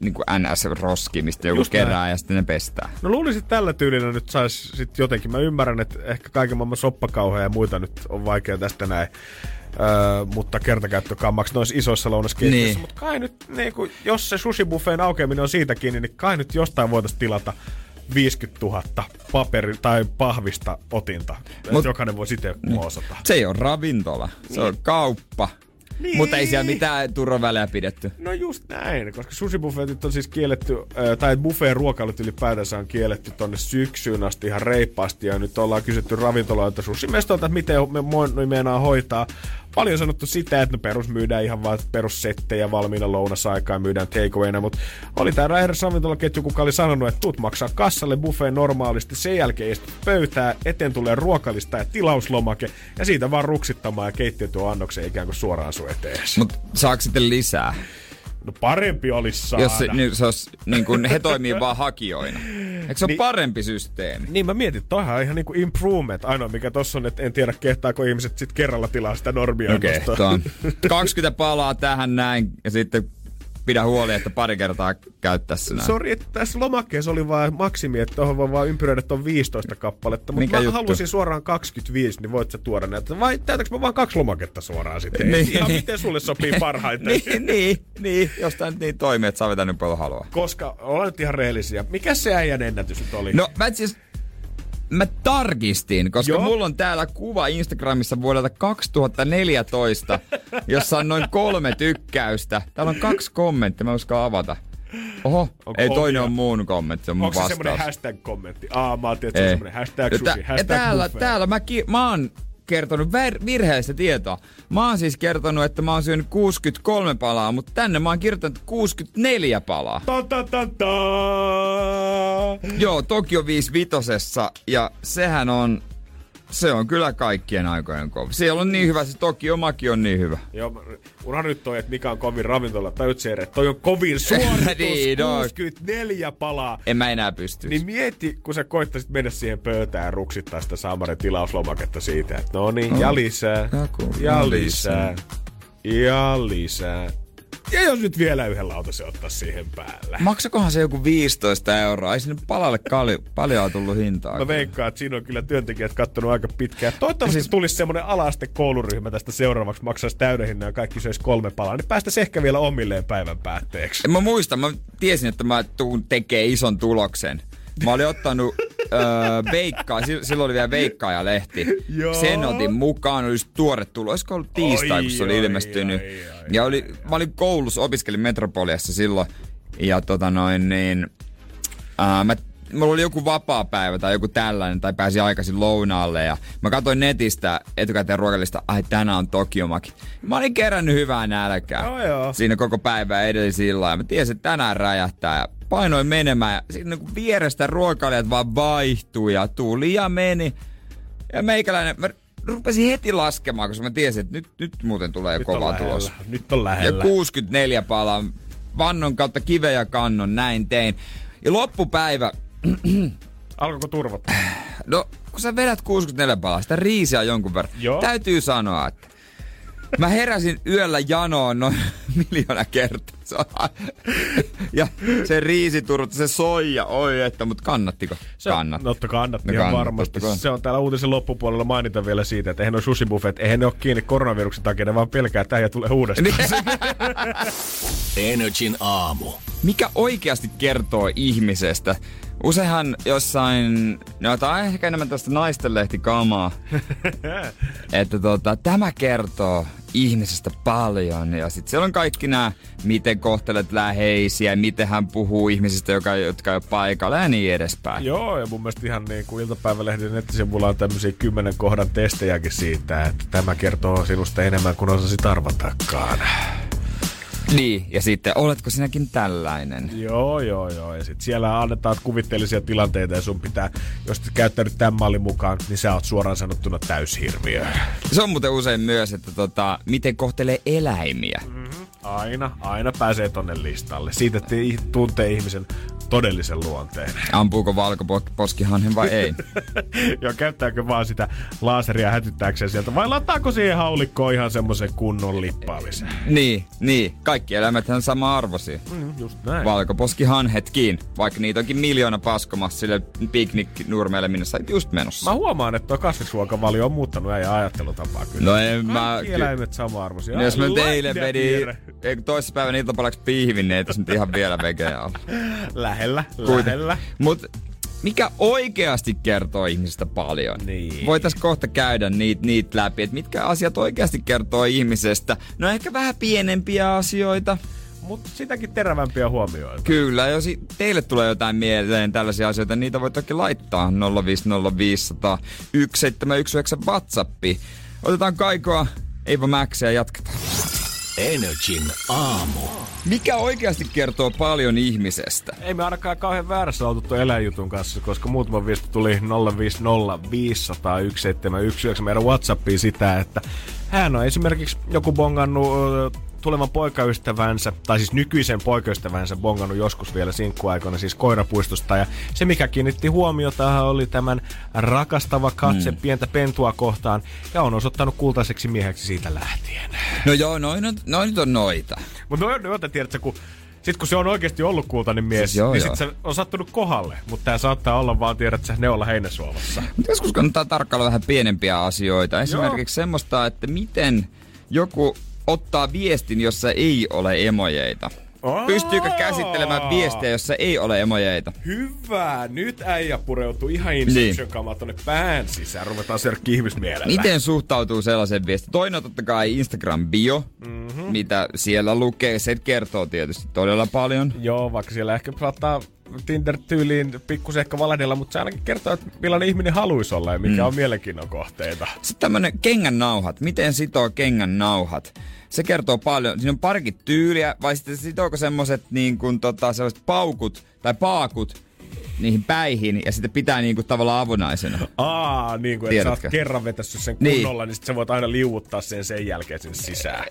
niinku NS-roskiin, mistä joku Just näin. kerää ja sitten ne pestää. No luulisin, että tällä tyylillä nyt sais sit jotenkin. Mä ymmärrän, että ehkä kaiken maailman soppakauheja ja muita nyt on vaikea tästä näin. Öö, mutta kertakäyttökammaksi noissa isoissa lounasketjuissa. Niin. Niin. Mutta kai nyt, niin kun, jos se sushi-buffeen aukeaminen on siitä kiinni, niin kai nyt jostain voitaisiin tilata 50 000 paperi- tai pahvista otinta. Mut- jokainen voi itse muosata. Se ei ole ravintola, se on kauppa. Niin. Mutta ei siellä mitään turvavälejä pidetty. No just näin, koska sushi-buffetit on siis kielletty, äh, tai buffeen ruokailut ylipäätänsä on kielletty tonne syksyyn asti ihan reippaasti, ja nyt ollaan kysytty ravintoloilta sushimestolta, että miten me meinaa hoitaa. Paljon sanottu sitä, että no perus myydään ihan vaan perussettejä valmiina lounasaikaa ja myydään takeawayna, mutta oli tää eräs ravintolaketju, kuka oli sanonut, että tuut maksaa kassalle buffeen normaalisti, sen jälkeen istut pöytää, eteen tulee ruokalista ja tilauslomake, ja siitä vaan ruksittamaan ja keittiötyö annoksen ikään kuin suoraan sun etees. Mutta saako sitten lisää? No parempi olisi saada. Jos se, niin, se olisi, niin kun he toimii vaan hakijoina. Eikö se ole Niin. parempi systeemi? Niin mä mietin, toihan on ihan niinku improvement. Ainoa mikä tossa on, että en tiedä kehtaako ihmiset sit kerralla tilaa sitä normia. Okei, okay, 20 palaa tähän näin ja sitten pidä huoli, että pari kertaa käyt tässä näin. Sori, että tässä lomakkeessa oli vain maksimi, että tuohon voi vaan ympyröidä on 15 kappaletta, mutta Mikä mä juttu? halusin suoraan 25, niin voit sä tuoda näitä. Vai täytäks mä vaan kaksi lomaketta suoraan sitten? Niin. Ihan miten sulle sopii parhaiten. <laughs> niin, niin, niin, jos tää nyt niin toimii, että saa vetää niin paljon haluaa. Koska ollaan nyt ihan rehellisiä. Mikä se äijän ennätys nyt oli? No mä asiassa- Mä tarkistin, koska Joo. Mulla on täällä kuva Instagramissa vuodelta 2014, jossa on noin kolme tykkäystä. Täällä on kaksi kommenttia, mä uskallan avata. Oho, Onko ei toinen on mun kommentti, se on mun Onko se vastaus. semmonen hashtag-kommentti? Aa, mä ajattelin, että se on semmonen hashtag sushi, tä- ja hashtag täällä, buffet. täällä mä, ki- mä oon kertonut ver- virheellistä tietoa. Mä oon siis kertonut, että mä oon syönyt 63 palaa, mutta tänne mä oon kirjoittanut 64 palaa. Ta ta ta ta. Joo, Tokio 55 ja sehän on, se on kyllä kaikkien aikojen kova. Siellä on niin hyvä, se Tokio Maki on niin hyvä. Joo, nyt toi, että mikä on kovin ravintola. Tajut se, että toi on kovin suoritus, <laughs> Niin, no. 64 palaa. En mä enää pysty. Niin mieti, kun sä koittaisit mennä siihen pöytään ja ruksittaa sitä Samarin tilauslomaketta siitä, että no niin, ja lisää, Joku, ja ja lisää, ja lisää. Ja jos nyt vielä yhden lautasen ottaa siihen päälle. Maksakohan se joku 15 euroa? Ei sinne palalle kali, paljon tullut hintaa. Mä veikkaan, että siinä on kyllä työntekijät kattonut aika pitkään. Toivottavasti siis... tulisi semmoinen alaste kouluryhmä tästä seuraavaksi, maksaisi täyden hinnan ja kaikki söisi kolme palaa, niin päästäisiin ehkä vielä omilleen päivän päätteeksi. En mä muista, mä tiesin, että mä tuun tekee ison tuloksen. Mä olin ottanut öö, veikkaa, sil- silloin oli vielä veikkaaja-lehti. Joo. Sen otin mukaan, olisi tuore tulo. Olisiko ollut tiistai, kun se oli oi, ilmestynyt. oi, oi, ja oli, mä olin koulussa, opiskelin Metropoliassa silloin. Ja tota noin niin, ää, mä mulla oli joku vapaa päivä tai joku tällainen, tai pääsin aikaisin lounaalle, ja mä katsoin netistä etukäteen ruokalista, ai tänään on Tokiomaki. Mä olin kerännyt hyvää nälkää Joo, joo. siinä koko päivä edellisillä, ja mä tiesin, että tänään räjähtää, ja painoin menemään, ja siinä niin vierestä ruokailijat vaan vaihtui, ja tuli ja meni. Ja meikäläinen, mä rupesin heti laskemaan, koska mä tiesin, että nyt, nyt muuten tulee Nyt kova tulos. Nyt on Ja lähellä. 64 palaa vannon kautta kiveä ja kannon, näin tein. Ja loppupäivä, <clears throat> Alkoiko turvot? no kun sä vedät 64 palaa, sitä riisiä jonkun verran. Joo. Täytyy sanoa, että mä heräsin yöllä janoon noin <laughs> miljoona kertaa. Se on- Ja se riisiturvot, se soija, oi että, mutta kannattiko? Se Kannatti. no, kannatti No ihan kannatti, varmasti. totta kai. Se on täällä uutisen loppupuolella mainita vielä siitä, että eihän ne sushi-buffet, eihän ne ole kiinni koronaviruksen takia, ne vaan pelkää, että äijä tulee uudestaan. <laughs> Energin aamu. mikä oikeasti kertoo ihmisestä. Useinhan jossain, no tää on ehkä enemmän tästä naistenlehtikamaa, <laughs> että tota, tämä kertoo ihmisestä paljon. Ja sitten siellä on kaikki nämä, miten kohtelet läheisiä, miten hän puhuu ihmisistä, joka, jotka ei ole paikalla ja niin edespäin. Joo, ja mun mielestä ihan niin kuin iltapäivälehden nettisivulla on tämmöisiä kymmenen kohdan testejäkin siitä, että tämä kertoo sinusta enemmän kuin osasit arvatakaan. Niin, ja sitten, oletko sinäkin tällainen? Joo, joo, joo. Ja sit siellä annetaan kuvitteellisia tilanteita ja sun pitää, jos et käyttänyt tämän mallin mukaan, niin sä oot suoraan sanottuna täyshirviö. Se on muuten usein myös, että tota, miten kohtelee eläimiä. Aina, aina pääsee tonne listalle. Siitä tuntee ihmisen todellisen luonteen. <laughs> Ampuuko valkoposkihanhen vai ei? <laughs> Joo, käyttääkö vaan sitä laseria hätyttääkseen sieltä, vai lataako siihen haulikkoon ihan semmoisen kunnon lippaamisen? Niin, niin. Kaikki eläimet on sama arvoisia. Mm, just näin. Valkoposkihanhetkin, vaikka niitä onkin miljoona paskomassa sille pikniknurmeelle, minne sä just menossa. Mä huomaan, että tuo kasvisruokavalio on muuttanut äijän ajattelutapaa kyllä. No en mä... Kaikki eläimet sama-arvoisia. No jos mä that vedin here. toissa päivän iltapalaksi piihvin, niin ei tässä nyt ihan vielä vegeä ole. <laughs> Lähellä, Kuiten- lähellä. Mut mikä oikeasti kertoo ihmisestä paljon? Niin. Voitais kohta käydä niitä niit läpi, että mitkä asiat oikeasti kertoo ihmisestä. No ehkä vähän pienempiä asioita. Mutta sitäkin terävämpiä huomioita. Kyllä, jos teille tulee jotain mieleen tällaisia asioita, niitä voit toki laittaa 05050 1719 WhatsAppi. Otetaan kaikoa, Eiva Max ja jatketaan. Energin aamu. Mikä oikeasti kertoo paljon ihmisestä? Ei me ainakaan kauhean väärässä oltu eläinjutun kanssa, koska muutama viesti tuli 050 500 1719 meidän Whatsappiin sitä, että hän on esimerkiksi joku bongannut tulevan poikaystävänsä, tai siis nykyisen poikaystävänsä bongannut joskus vielä sinkkuaikoina, siis koirapuistosta. Ja se, mikä kiinnitti huomiota, oli tämän rakastava katse mm. pientä pentua kohtaan, ja on osoittanut kultaiseksi mieheksi siitä lähtien. No joo, noin on, noin on noita. Mutta noin on noita, tiedätkö, kun sitten kun se on oikeasti ollut kultainen mies, siis joo, niin sitten se on sattunut kohdalle. Mutta tämä saattaa olla vaan, tiedät sä, ne olla heinäsuolassa. Mutta joskus kannattaa tarkkailla vähän pienempiä asioita. Esimerkiksi joo. semmoista, että miten joku ottaa viestin, jossa ei ole emojeita. Aa! Pystyykö käsittelemään viestiä, jossa ei ole emojeita? Hyvä! Nyt äijä pureutuu ihan Inception niin. tonne pään sisään. Ruvetaan serkki ihmismielellä. Miten suhtautuu sellaisen viestiin? Toinen on totta kai Instagram bio, mm-hmm. mitä siellä lukee. Se kertoo tietysti todella paljon. Joo, vaikka siellä ehkä saattaa Tinder-tyyliin pikkusen ehkä valehdella, mutta se ainakin kertoo, että millainen ihminen haluaisi olla ja mikä mm. on mielenkiinnon kohteita. Sitten tämmönen kengän nauhat. Miten sitoo kengän nauhat? se kertoo paljon. Siinä on parikin tyyliä, vai sitten sitooko semmoset niin kuin tota, sellaiset paukut tai paakut niihin päihin ja sitten pitää niin kuin tavallaan avonaisena. Aa, niin kuin, että sä oot kerran vetässyt sen niin. kunnolla, niin, niin sit sä voit aina liuuttaa sen sen jälkeen sinne sisään.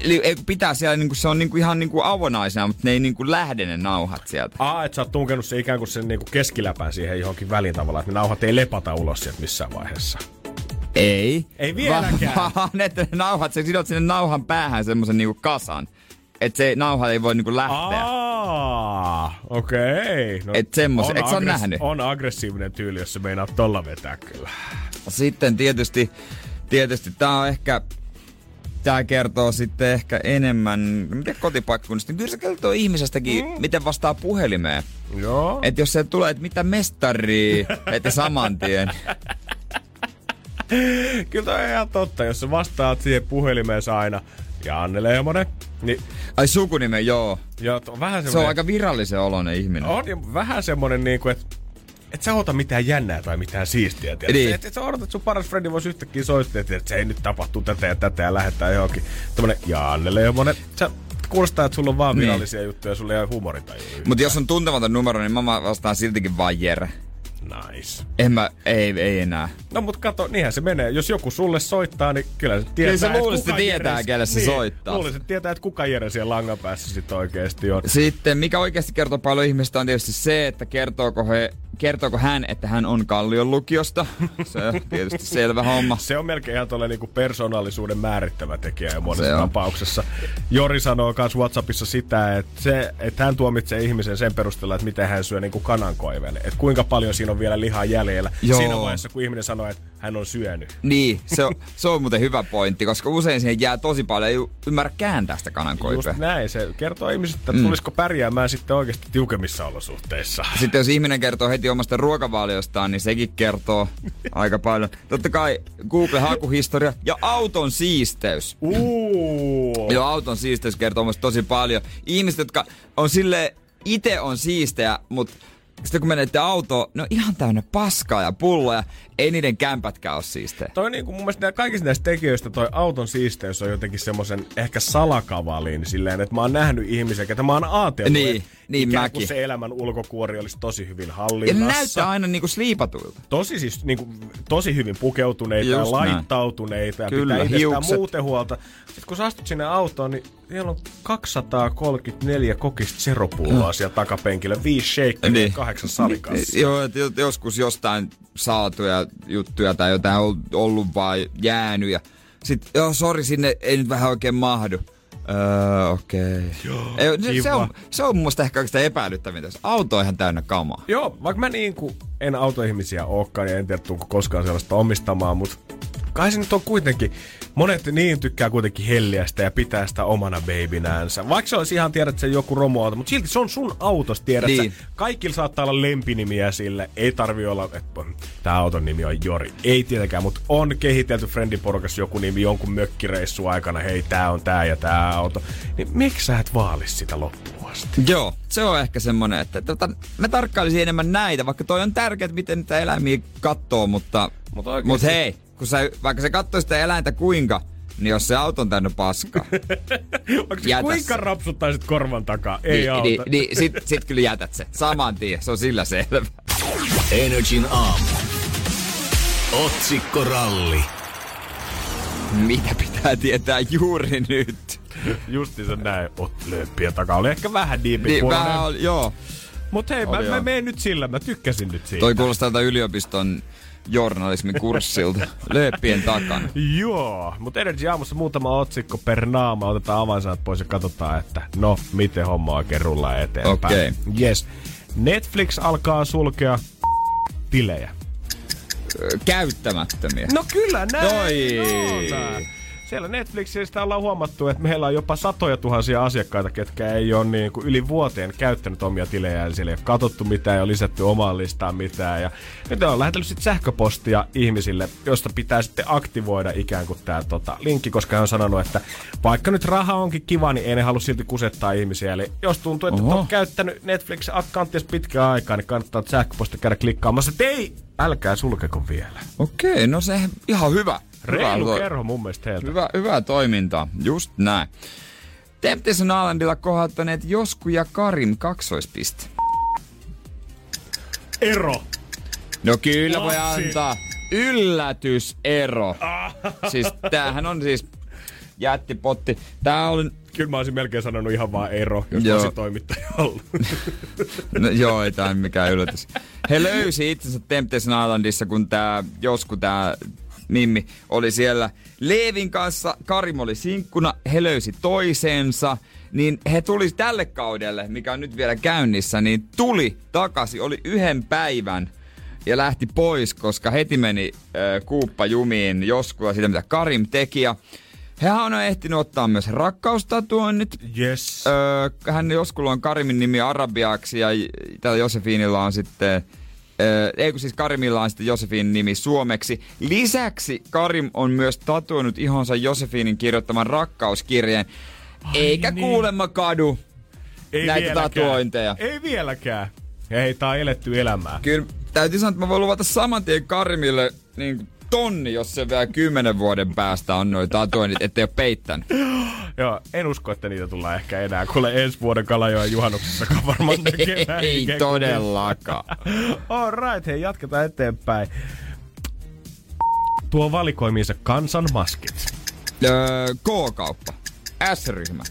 Eli pitää siellä, niin kuin, se on niin kuin, ihan niin kuin avonaisena, mutta ne ei niin kuin lähde ne nauhat sieltä. Aa, että sä oot tunkenut se ikään kuin sen niin kuin keskiläpän siihen johonkin väliin tavallaan, että ne nauhat ei lepata ulos sieltä missään vaiheessa. Ei. Ei vieläkään. Vaan <laughs> että ne nauhat, sä sidot sinne nauhan päähän semmoisen niinku kasan. Että se nauha ei voi niinku lähteä. Aa, okei. Okay. No, et semmoisen, et sä on nähnyt? On aggressiivinen tyyli, jos se meinaa tolla vetää kyllä. Sitten tietysti, tietysti tää on ehkä Tämä kertoo sitten ehkä enemmän, miten kotipaikkunnista. Kyllä se kertoo ihmisestäkin, mm. miten vastaa puhelimeen. Joo. Että jos se tulee, että mitä mestari, että saman tien. <laughs> Kyllä toi on ihan totta, jos sä vastaat siihen puhelimeen aina Janne Leemonen. Niin, Ai sukunimen, joo. joo vähän se on aika virallisen oloinen ihminen. On, ja vähän semmonen niinku, että et sä ota mitään jännää tai mitään siistiä. Niin. Et, et sä odotat, että sun paras friendi voisi yhtäkkiä soittaa, että se ei nyt tapahtuu tätä ja tätä ja lähettää johonkin. Tämmönen Janne Leemonen. Sä kuulostaa, että sulla on vaan niin. virallisia juttuja ja sulla ei ole huumorintaju. Mutta jos on tuntematon numero, niin mä vastaan siltikin vaan Jere. Nice. En mä, ei, ei enää. No mut kato, niinhän se menee. Jos joku sulle soittaa, niin kyllä se tietää, Kyllä se luulisi, että tietää, Jere, kelle se niin, soittaa. Luulisi, että tietää, että kuka Jere siellä langan päässä sitten oikeasti on. Sitten, mikä oikeasti kertoo paljon ihmistä on tietysti se, että kertooko he kertooko hän, että hän on Kallion lukiosta? <laughs> Se on tietysti selvä homma. Se on melkein ihan tuolla niinku persoonallisuuden määrittävä tekijä ja monessa tapauksessa. Jori sanoo myös Whatsappissa sitä, että, se, että hän tuomitsee ihmisen sen perusteella, että miten hän syö niinku kanankoiven. Että kuinka paljon siinä on vielä lihaa jäljellä. Joo. Siinä vaiheessa, kun ihminen sanoo, että hän on syönyt. Niin, se on, se on muuten hyvä pointti, koska usein siihen jää tosi paljon, ei ymmärrä kääntää sitä kanankoipea. Just näin, se kertoo ihmisille, että mm. tulisiko pärjäämään sitten oikeasti tiukemmissa olosuhteissa. <laughs> Sitten jos ihminen kertoo heti omasta ruokavaliostaan, niin sekin kertoo <laughs> aika paljon. Totta kai Google-hakuhistoria ja auton siisteys. Uh. Joo, auton siisteys kertoo tosi paljon. Ihmiset, jotka on sille itse on siistejä, mutta sitten kun menette autoon, ne on ihan täynnä paskaa ja pulloja. Ei niiden kämpätkään ole siistejä. Toi niinku mun mielestä kaikista näistä tekijöistä toi auton siisteys on jotenkin semmoisen ehkä salakavalin silleen, että mä oon nähnyt ihmisiä, ketä mä oon ajatellut, niin, niin ikään mäkin. se elämän ulkokuori olisi tosi hyvin hallinnassa. Ja näyttää aina niinku sliipatuilta. Tosi siis niinku, tosi hyvin pukeutuneita Just ja laittautuneita näin. ja Kyllä, pitää hiukset. muuten huolta. Sitten kun sä astut sinne autoon, niin siellä on 234 kokista seropulloa mm. siellä takapenkillä, viisi shakeria niin. kahdeksan salikassa. Joo, joskus jostain saatuja juttuja tai jotain on ollut vaan jäänyt ja sit, joo, sori, sinne ei nyt vähän oikein mahdu. Öö, okei. Okay. se, se, on, se on mielestä ehkä oikeastaan epäilyttävintä. Auto on ihan täynnä kamaa. Joo, vaikka mä niin kuin en autoihmisiä olekaan ja en tiedä, tuunko koskaan sellaista omistamaan, mutta kai se nyt on kuitenkin, monet niin tykkää kuitenkin helliästä ja pitää sitä omana babynäänsä. Vaikka se olisi ihan tiedät, että se joku romuauto, mutta silti se on sun autos, tiedät niin. Kaikilla saattaa olla lempinimiä sille. Ei tarvi olla, että tämä auton nimi on Jori. Ei tietenkään, mutta on kehitelty friendiporukas joku nimi jonkun mökkireissu aikana. Hei, tää on tää ja tää auto. Niin miksi sä et vaali sitä loppuun asti? Joo, se on ehkä semmonen, että tota, mä tarkkailisin enemmän näitä, vaikka toi on tärkeää, miten niitä eläimiä katsoo, mutta, mutta mut hei, kun sä, vaikka se katsoo sitä eläintä kuinka, niin jos se auto on täynnä paskaa. <laughs> kuinka rapsuttaisit korvan takaa? Ei niin, auta. Niin, niin sit, sit kyllä jätät se. Saman tien, se on sillä selvä. Energin aamu. Otsikkoralli. Mitä pitää tietää juuri nyt? Justiinsa näin. Ot lööppiä takaa. Oli ehkä vähän Niin, vähän oli, joo. Mut hei, mä, Oli mä joo. menen nyt sillä. Mä tykkäsin nyt siitä. Toi kuulostaa tältä yliopiston journalismin kurssilta. Lööppien takana. Joo, mutta Energy aamussa muutama otsikko per naama. Otetaan avainsanat pois ja katsotaan, että no, miten homma oikein rullaa eteenpäin. Okei. Yes. Netflix alkaa sulkea tilejä. Käyttämättömiä. No kyllä näin Noi. on. Siellä Netflixistä ollaan huomattu, että meillä on jopa satoja tuhansia asiakkaita, ketkä ei ole niin kuin yli vuoteen käyttänyt omia tilejä. Eli siellä ei ole katsottu mitään, ei ole lisätty omaan listaan mitään. Ja nyt on lähetellyt sitten sähköpostia ihmisille, josta pitää sitten aktivoida ikään kuin tämä tota, linkki, koska hän on sanonut, että vaikka nyt raha onkin kiva, niin ei ne halua silti kusettaa ihmisiä. Eli jos tuntuu, että olet käyttänyt Netflix-akkanttia pitkään aikaa, niin kannattaa sähköpostia käydä klikkaamassa, että ei, älkää sulkeko vielä. Okei, no se ihan hyvä. Reilu hyvä, kerho mun mielestä heiltä. Hyvä, hyvää toimintaa, just näin. Temptation Islandilla kohottaneet Josku ja Karim kaksoispiste. Ero. No kyllä voi antaa yllätysero. siis tämähän on siis jättipotti. Tää on, Kyllä mä olisin melkein sanonut ihan vaan ero, jos Joo. olisin toimittaja ollut. <laughs> no joo, ei ole mikään yllätys. He löysi itsensä Temptation Islandissa, kun tää Josku, tää Mimmi, oli siellä Leevin kanssa. Karim oli sinkkuna, he löysi toisensa. Niin he tuli tälle kaudelle, mikä on nyt vielä käynnissä, niin tuli takaisin, oli yhden päivän ja lähti pois, koska heti meni äh, kuuppa jumiin Joskua siitä, mitä Karim teki. Ja Hehän on ehtinyt ottaa myös rakkaustatuonnit. yes. Öö, hän Joskulla on Karimin nimi arabiaksi ja tällä Josefinilla on sitten... Öö, ei kun siis Karimilla on sitten Josefin nimi suomeksi. Lisäksi Karim on myös tatuoinut ihonsa Josefinin kirjoittaman rakkauskirjeen. Eikä niin. kuulemma kadu ei näitä vieläkään. tatuointeja. Ei vieläkään. Hei, tää on eletty elämää. Kyllä täytyy sanoa, että mä voin luvata saman tien Karimille niin tonni, jos se vielä kymmenen vuoden päästä on noin tatuoinnit, ettei ole peittänyt. <gasps> Joo, en usko, että niitä tullaan ehkä enää. Kuule ensi vuoden Kalajoen juhannuksessakaan varmaan. <laughs> Ei ikään kuin todellakaan. <laughs> All right, hei, jatketaan eteenpäin. Tuo valikoimiinsa kansan maskit. Öö, K-kauppa, S-ryhmä,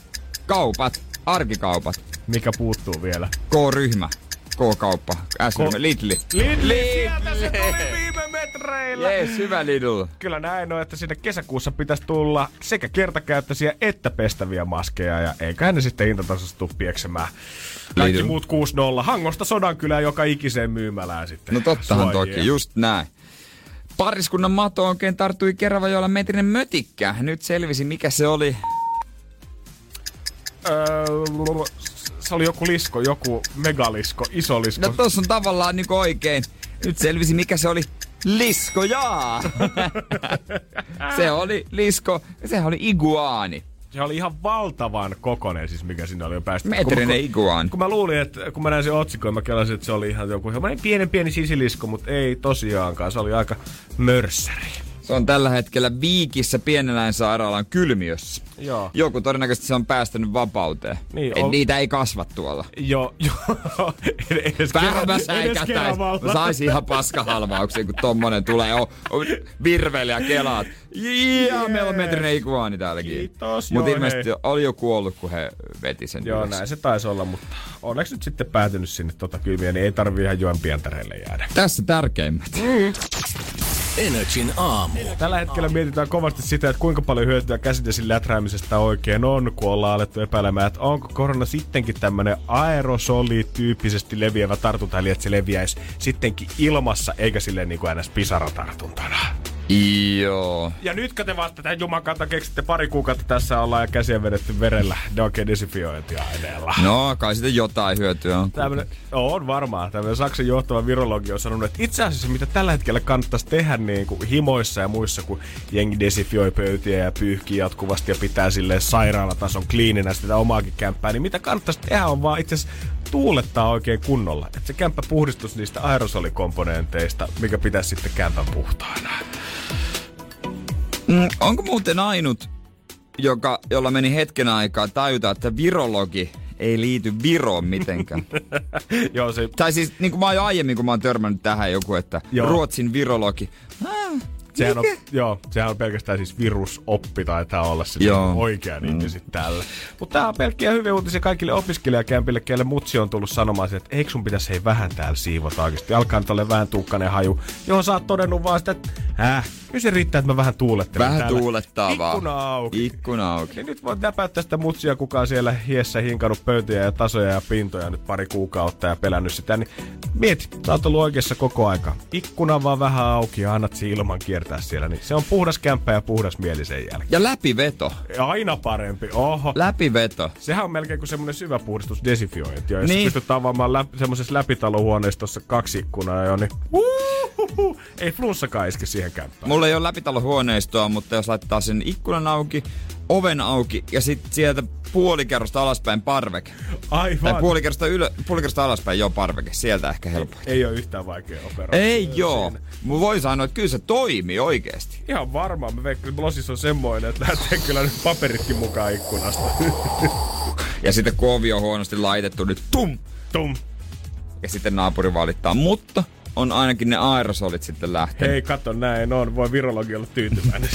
kaupat, arkikaupat, Mikä puuttuu vielä? K-ryhmä, K-kauppa, S-ryhmä, Ko- Lidli. Lidl, sieltä se tuli viime metreillä. Jees, hyvä Lidl. Kyllä näin on, että sinne kesäkuussa pitäisi tulla sekä kertakäyttöisiä että pestäviä maskeja. Ja eiköhän ne sitten hintatasosta tuu pieksemään. Kaikki Lidl. muut 6-0. Hangosta Sodankylään joka ikiseen myymälään sitten. No tottahan suojia. toki, just näin. Pariskunnan mato oikein tarttui Keravajoella metrinen mötikkä. Nyt selvisi, mikä se oli. Öö, se oli joku lisko, joku megalisko, iso lisko. No tossa on tavallaan niinku oikein. Nyt selvisi, mikä se oli. Lisko, jaa! <laughs> se oli lisko, sehän oli iguaani. Se oli ihan valtavan kokonen, siis mikä sinne oli jo päästy. Metrinen kun, iguaani. kun mä luulin, että kun mä näin sen otsikon, mä kelasin, että se oli ihan joku pienen pieni sisilisko, mutta ei tosiaankaan. Se oli aika mörssäri. Se on tällä hetkellä Viikissä pieneläinsairaalan kylmiössä. Joo. Joku todennäköisesti se on päästänyt vapauteen. Niin, Et on- Niitä ei kasva tuolla. Joo, joo. <laughs> edes. Mä saisin ihan paskahalvauksia, kun tommonen tulee. On, on virveli ja kelaat. Ja meillä on metrinen iguaani täälläkin. Kiitos, Mutta ilmeisesti oli jo kuollut, kun he veti sen Joo, ylös. näin se taisi olla, mutta onneksi nyt sitten päätynyt sinne tota kylmiä, niin ei tarvii ihan joen pientareille jäädä. Tässä tärkeimmät. Energin aamu. Tällä hetkellä mietitään kovasti sitä, että kuinka paljon hyötyä käsidesin läträämisestä oikein on, kun ollaan alettu epäilemään, että onko korona sittenkin tämmöinen aerosoli-tyyppisesti leviävä tartunta, eli että se leviäisi sittenkin ilmassa, eikä silleen niin kuin ns. pisaratartuntana. Joo. Ja nytkö te vasta tämän jumakanta keksitte pari kuukautta tässä ollaan ja käsiä vedetty verellä oikein desinfiointiaineella. No, kai sitten jotain hyötyä on. Tämmönen, no, on varmaan. Tämmöinen Saksan johtava virologi on sanonut, että itse asiassa mitä tällä hetkellä kannattaisi tehdä niin kuin himoissa ja muissa, kun jengi desinfioi pöytiä ja pyyhkii jatkuvasti ja pitää sille sairaalatason kliininä sitä omaakin kämppää, niin mitä kannattaisi tehdä on vaan itse asiassa tuulettaa oikein kunnolla. Että se kämppä puhdistus niistä aerosolikomponenteista, mikä pitäisi sitten kämpän puhtaana. Mm, onko muuten ainut, joka, jolla meni hetken aikaa tajuta, että virologi ei liity Viroon mitenkään? <laughs> Joo, se tai siis niin kuin mä oon jo aiemmin, kun mä oon törmännyt tähän joku, että Joo. Ruotsin virologi. Ah, Sehän on, joo, sehän on pelkästään siis virusoppi taitaa olla se oikea nimi mm. sitten tällä. Mutta tää on pelkkiä hyviä uutisia kaikille opiskelijakämpille, kelle mutsi on tullut sanomaan, että eikö sun pitäisi hei vähän täällä siivota oikeasti. Alkaa nyt olla vähän tuukkainen haju, johon sä oot todennut vaan sitä, että äh, kyllä se riittää, että mä vähän tuulettelen Vähän täällä. tuulettaa vaan. Ikkuna auki. Ikkuna auki. Niin nyt voit näpäyttää sitä mutsia, kuka on siellä hiessä hinkannut pöytiä ja tasoja ja pintoja nyt pari kuukautta ja pelännyt sitä. Niin mieti, sä oot ollut oikeassa koko aika. Ikkuna vaan vähän auki ja annat se ilman kiertää siellä. Niin se on puhdas kämppä ja puhdas mieli sen jälkeen. Ja läpiveto. Ja aina parempi. Oho. Läpiveto. Sehän on melkein kuin semmoinen syvä puhdistus desinfiointi. Jos Niin. pystyt avaamaan läp, semmoisessa läpitalohuoneistossa kaksi ikkunaa jo, niin uhuhu, ei flunssakaan iske siihen kämppään. Mulla ei ole läpitalohuoneistoa, mutta jos laittaa sen ikkunan auki, oven auki ja sitten sieltä puolikerrosta alaspäin parveke. Tai Aivan. puolikerrosta, ylö, puolikerrosta alaspäin jo parveke. Sieltä ehkä helpoin. Ei ole yhtään vaikea operaatio. Ei joo. Mä voin sanoa, että kyllä se toimii oikeesti. Ihan varmaan. Mä veikkaan, että Blossissa on semmoinen, että lähtee kyllä nyt paperitkin mukaan ikkunasta. <laughs> Ja sitten kun ovi on huonosti laitettu, niin tum! Tum. Ja sitten naapuri valittaa. Mutta on ainakin ne aerosolit sitten lähtenyt. Hei, kato näin on. Voi virologi olla tyytyväinen.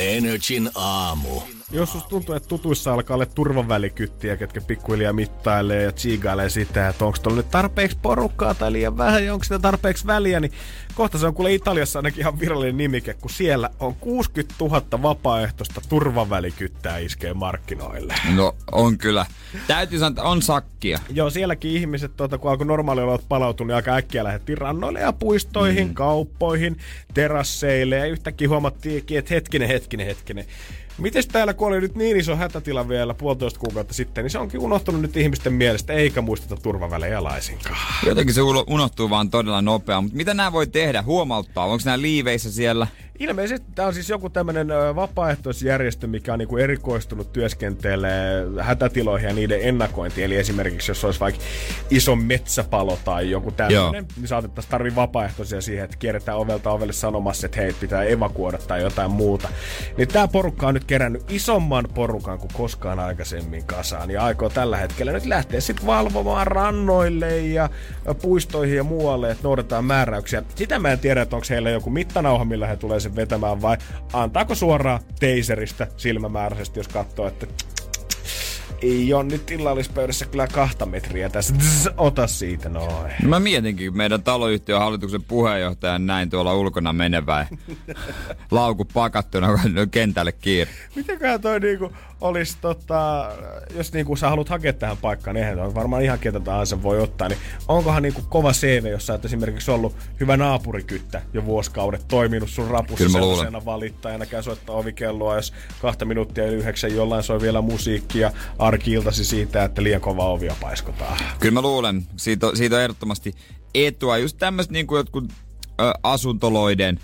Energin aamu. Jos susta tuntuu, että tutuissa alkaa olla turvavälikyttiä, ketkä pikkuhiljaa mittailee ja tsiigailee sitä, että onko tuolla nyt tarpeeksi porukkaa tai liian vähän ja onko sitä tarpeeksi väliä, niin kohta se on kuule Italiassa ainakin ihan virallinen nimike, kun siellä on 60 000 vapaaehtoista turvavälikyttää iskee markkinoille. No on kyllä. Täytyy sanoa, että on sakkia. Joo, sielläkin ihmiset, tuota, kun alkoi normaaliolot palautua, niin aika äkkiä lähdettiin rannoille ja puistoihin, mm. kauppoihin, terasseille ja yhtäkkiä huomattiinkin, että hetkinen, hetkinen, hetkinen. Mites täällä, kun oli nyt niin iso hätätila vielä puolitoista kuukautta sitten, niin se onkin unohtunut nyt ihmisten mielestä, eikä muisteta turvavälejä laisinkaan. Jotenkin se unohtuu vaan todella nopea. Mutta mitä nämä voi tehdä? Huomauttaa? Onko nämä liiveissä siellä? Ilmeisesti tämä on siis joku tämmöinen vapaaehtoisjärjestö, mikä on niinku erikoistunut työskentelee hätätiloihin ja niiden ennakointiin. Eli esimerkiksi jos olisi vaikka iso metsäpalo tai joku tämmöinen, niin saatettaisiin tarvii vapaaehtoisia siihen, että kierretään ovelta ovelle sanomassa, että hei, pitää evakuoida tai jotain muuta. Niin tämä porukka on nyt kerännyt isomman porukan kuin koskaan aikaisemmin kasaan ja aikoo tällä hetkellä nyt lähteä sitten valvomaan rannoille ja puistoihin ja muualle, että noudataan määräyksiä. Sitä mä en tiedä, että onko heillä joku mittanauha, millä he tulee sen vetämään vai antaako suoraan teiseristä silmämääräisesti, jos katsoo, että ei ole nyt illallispöydässä kyllä kahta metriä tässä. Zzz, ota siitä noin. No mä mietinkin meidän taloyhtiön hallituksen puheenjohtajan näin tuolla ulkona menevää. <laughs> Lauku pakattuna kentälle kiinni. Mitenköhän toi niinku olisi tota, jos niinku sä haluat hakea tähän paikkaan, niin eihän toi varmaan ihan ketä tahansa voi ottaa, niin onkohan niinku kova CV, jos sä oot esimerkiksi ollut hyvä naapurikyttä jo vuosikaudet, toiminut sun rapussa sellaisena valittajana, käy soittaa ovikelloa, jos kahta minuuttia yli yhdeksän jollain soi vielä musiikkia arkiiltasi siitä, että liian kova ovia paiskotaan. Kyllä mä luulen, siitä on, siitä on ehdottomasti etua. Just tämmöiset niin kuin jotkut ö, asuntoloiden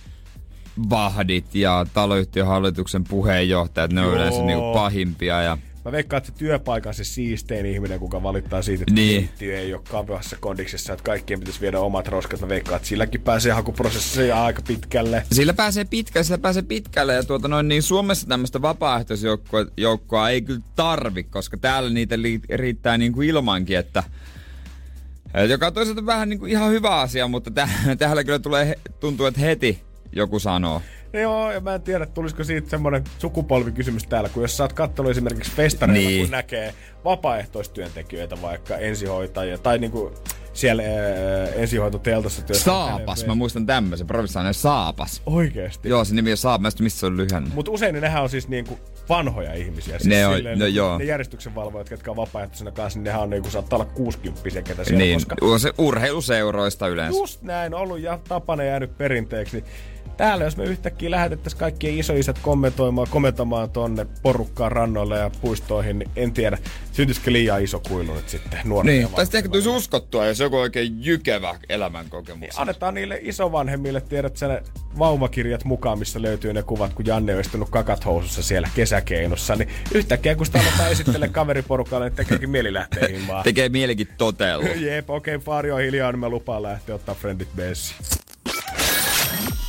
vahdit ja taloyhtiön hallituksen puheenjohtajat, ne on Joo. yleensä niin kuin pahimpia. Ja Mä veikkaan, että työpaikan se siistein ihminen, kuka valittaa siitä, että Niin. niin. ei ole kapeassa kondiksessa, että kaikkien pitäisi viedä omat roskat. Mä veikkaan, että silläkin pääsee hakuprosessissa aika pitkälle. Sillä pääsee pitkälle, sillä pääsee pitkälle ja tuota noin, niin Suomessa tämmöistä vapaaehtoisjoukkoa joukkoa ei kyllä tarvi, koska täällä niitä riittää niin kuin ilmankin, että et joka on toisaalta vähän niin kuin ihan hyvä asia, mutta täh- täällä kyllä tulee, tuntuu, että heti joku sanoo. No joo, ja mä en tiedä, tulisiko siitä semmoinen sukupolvikysymys täällä, kun jos sä oot kattonut esimerkiksi festareilla, Niin. niin. kun näkee vapaaehtoistyöntekijöitä, vaikka ensihoitajia, tai niinku siellä ää, ensihoitoteltassa Saapas, mä muistan tämmöisen, provinssilainen Saapas. Oikeesti. Joo, se nimi on Saapas, mä missä se on lyhenne. Mutta usein ne nehän on siis niinku vanhoja ihmisiä. Siis Ne on- silleen, no joo. Ne järjestyksenvalvojat, ketkä on vapaaehtoisena kanssa, niin nehän on niinku, saattaa olla 60 ketä siellä, Niin, koska se urheiluseuroista yleensä. just näin ollut ja tapana jäänyt perinteeksi, niin täällä jos me yhtäkkiä lähetettäisiin kaikkien isoisät kommentoimaan, kommentoimaan tonne porukkaan rannoille ja puistoihin, niin en tiedä, syntyisikö liian iso kuilu nyt sitten nuorten Niin, tai sitten ehkä tulisi uskottua, jos joku oikein jykevä elämänkokemus. välillä. Annetaan niille isovanhemmille, tiedät sä ne vaumakirjat mukaan, missä löytyy ne kuvat, kun Janne on istunut kakat housussa siellä kesäkeinossa, niin yhtäkkiä kun sitä aletaan esittelee kaveriporukalle, niin tekeekin mieli lähteä himaan. Tekee mielikin totella. <laughs> Jep, okei, okay, Faari on hiljaa, niin mä lupaan lähteä ottaa friendit Bessi.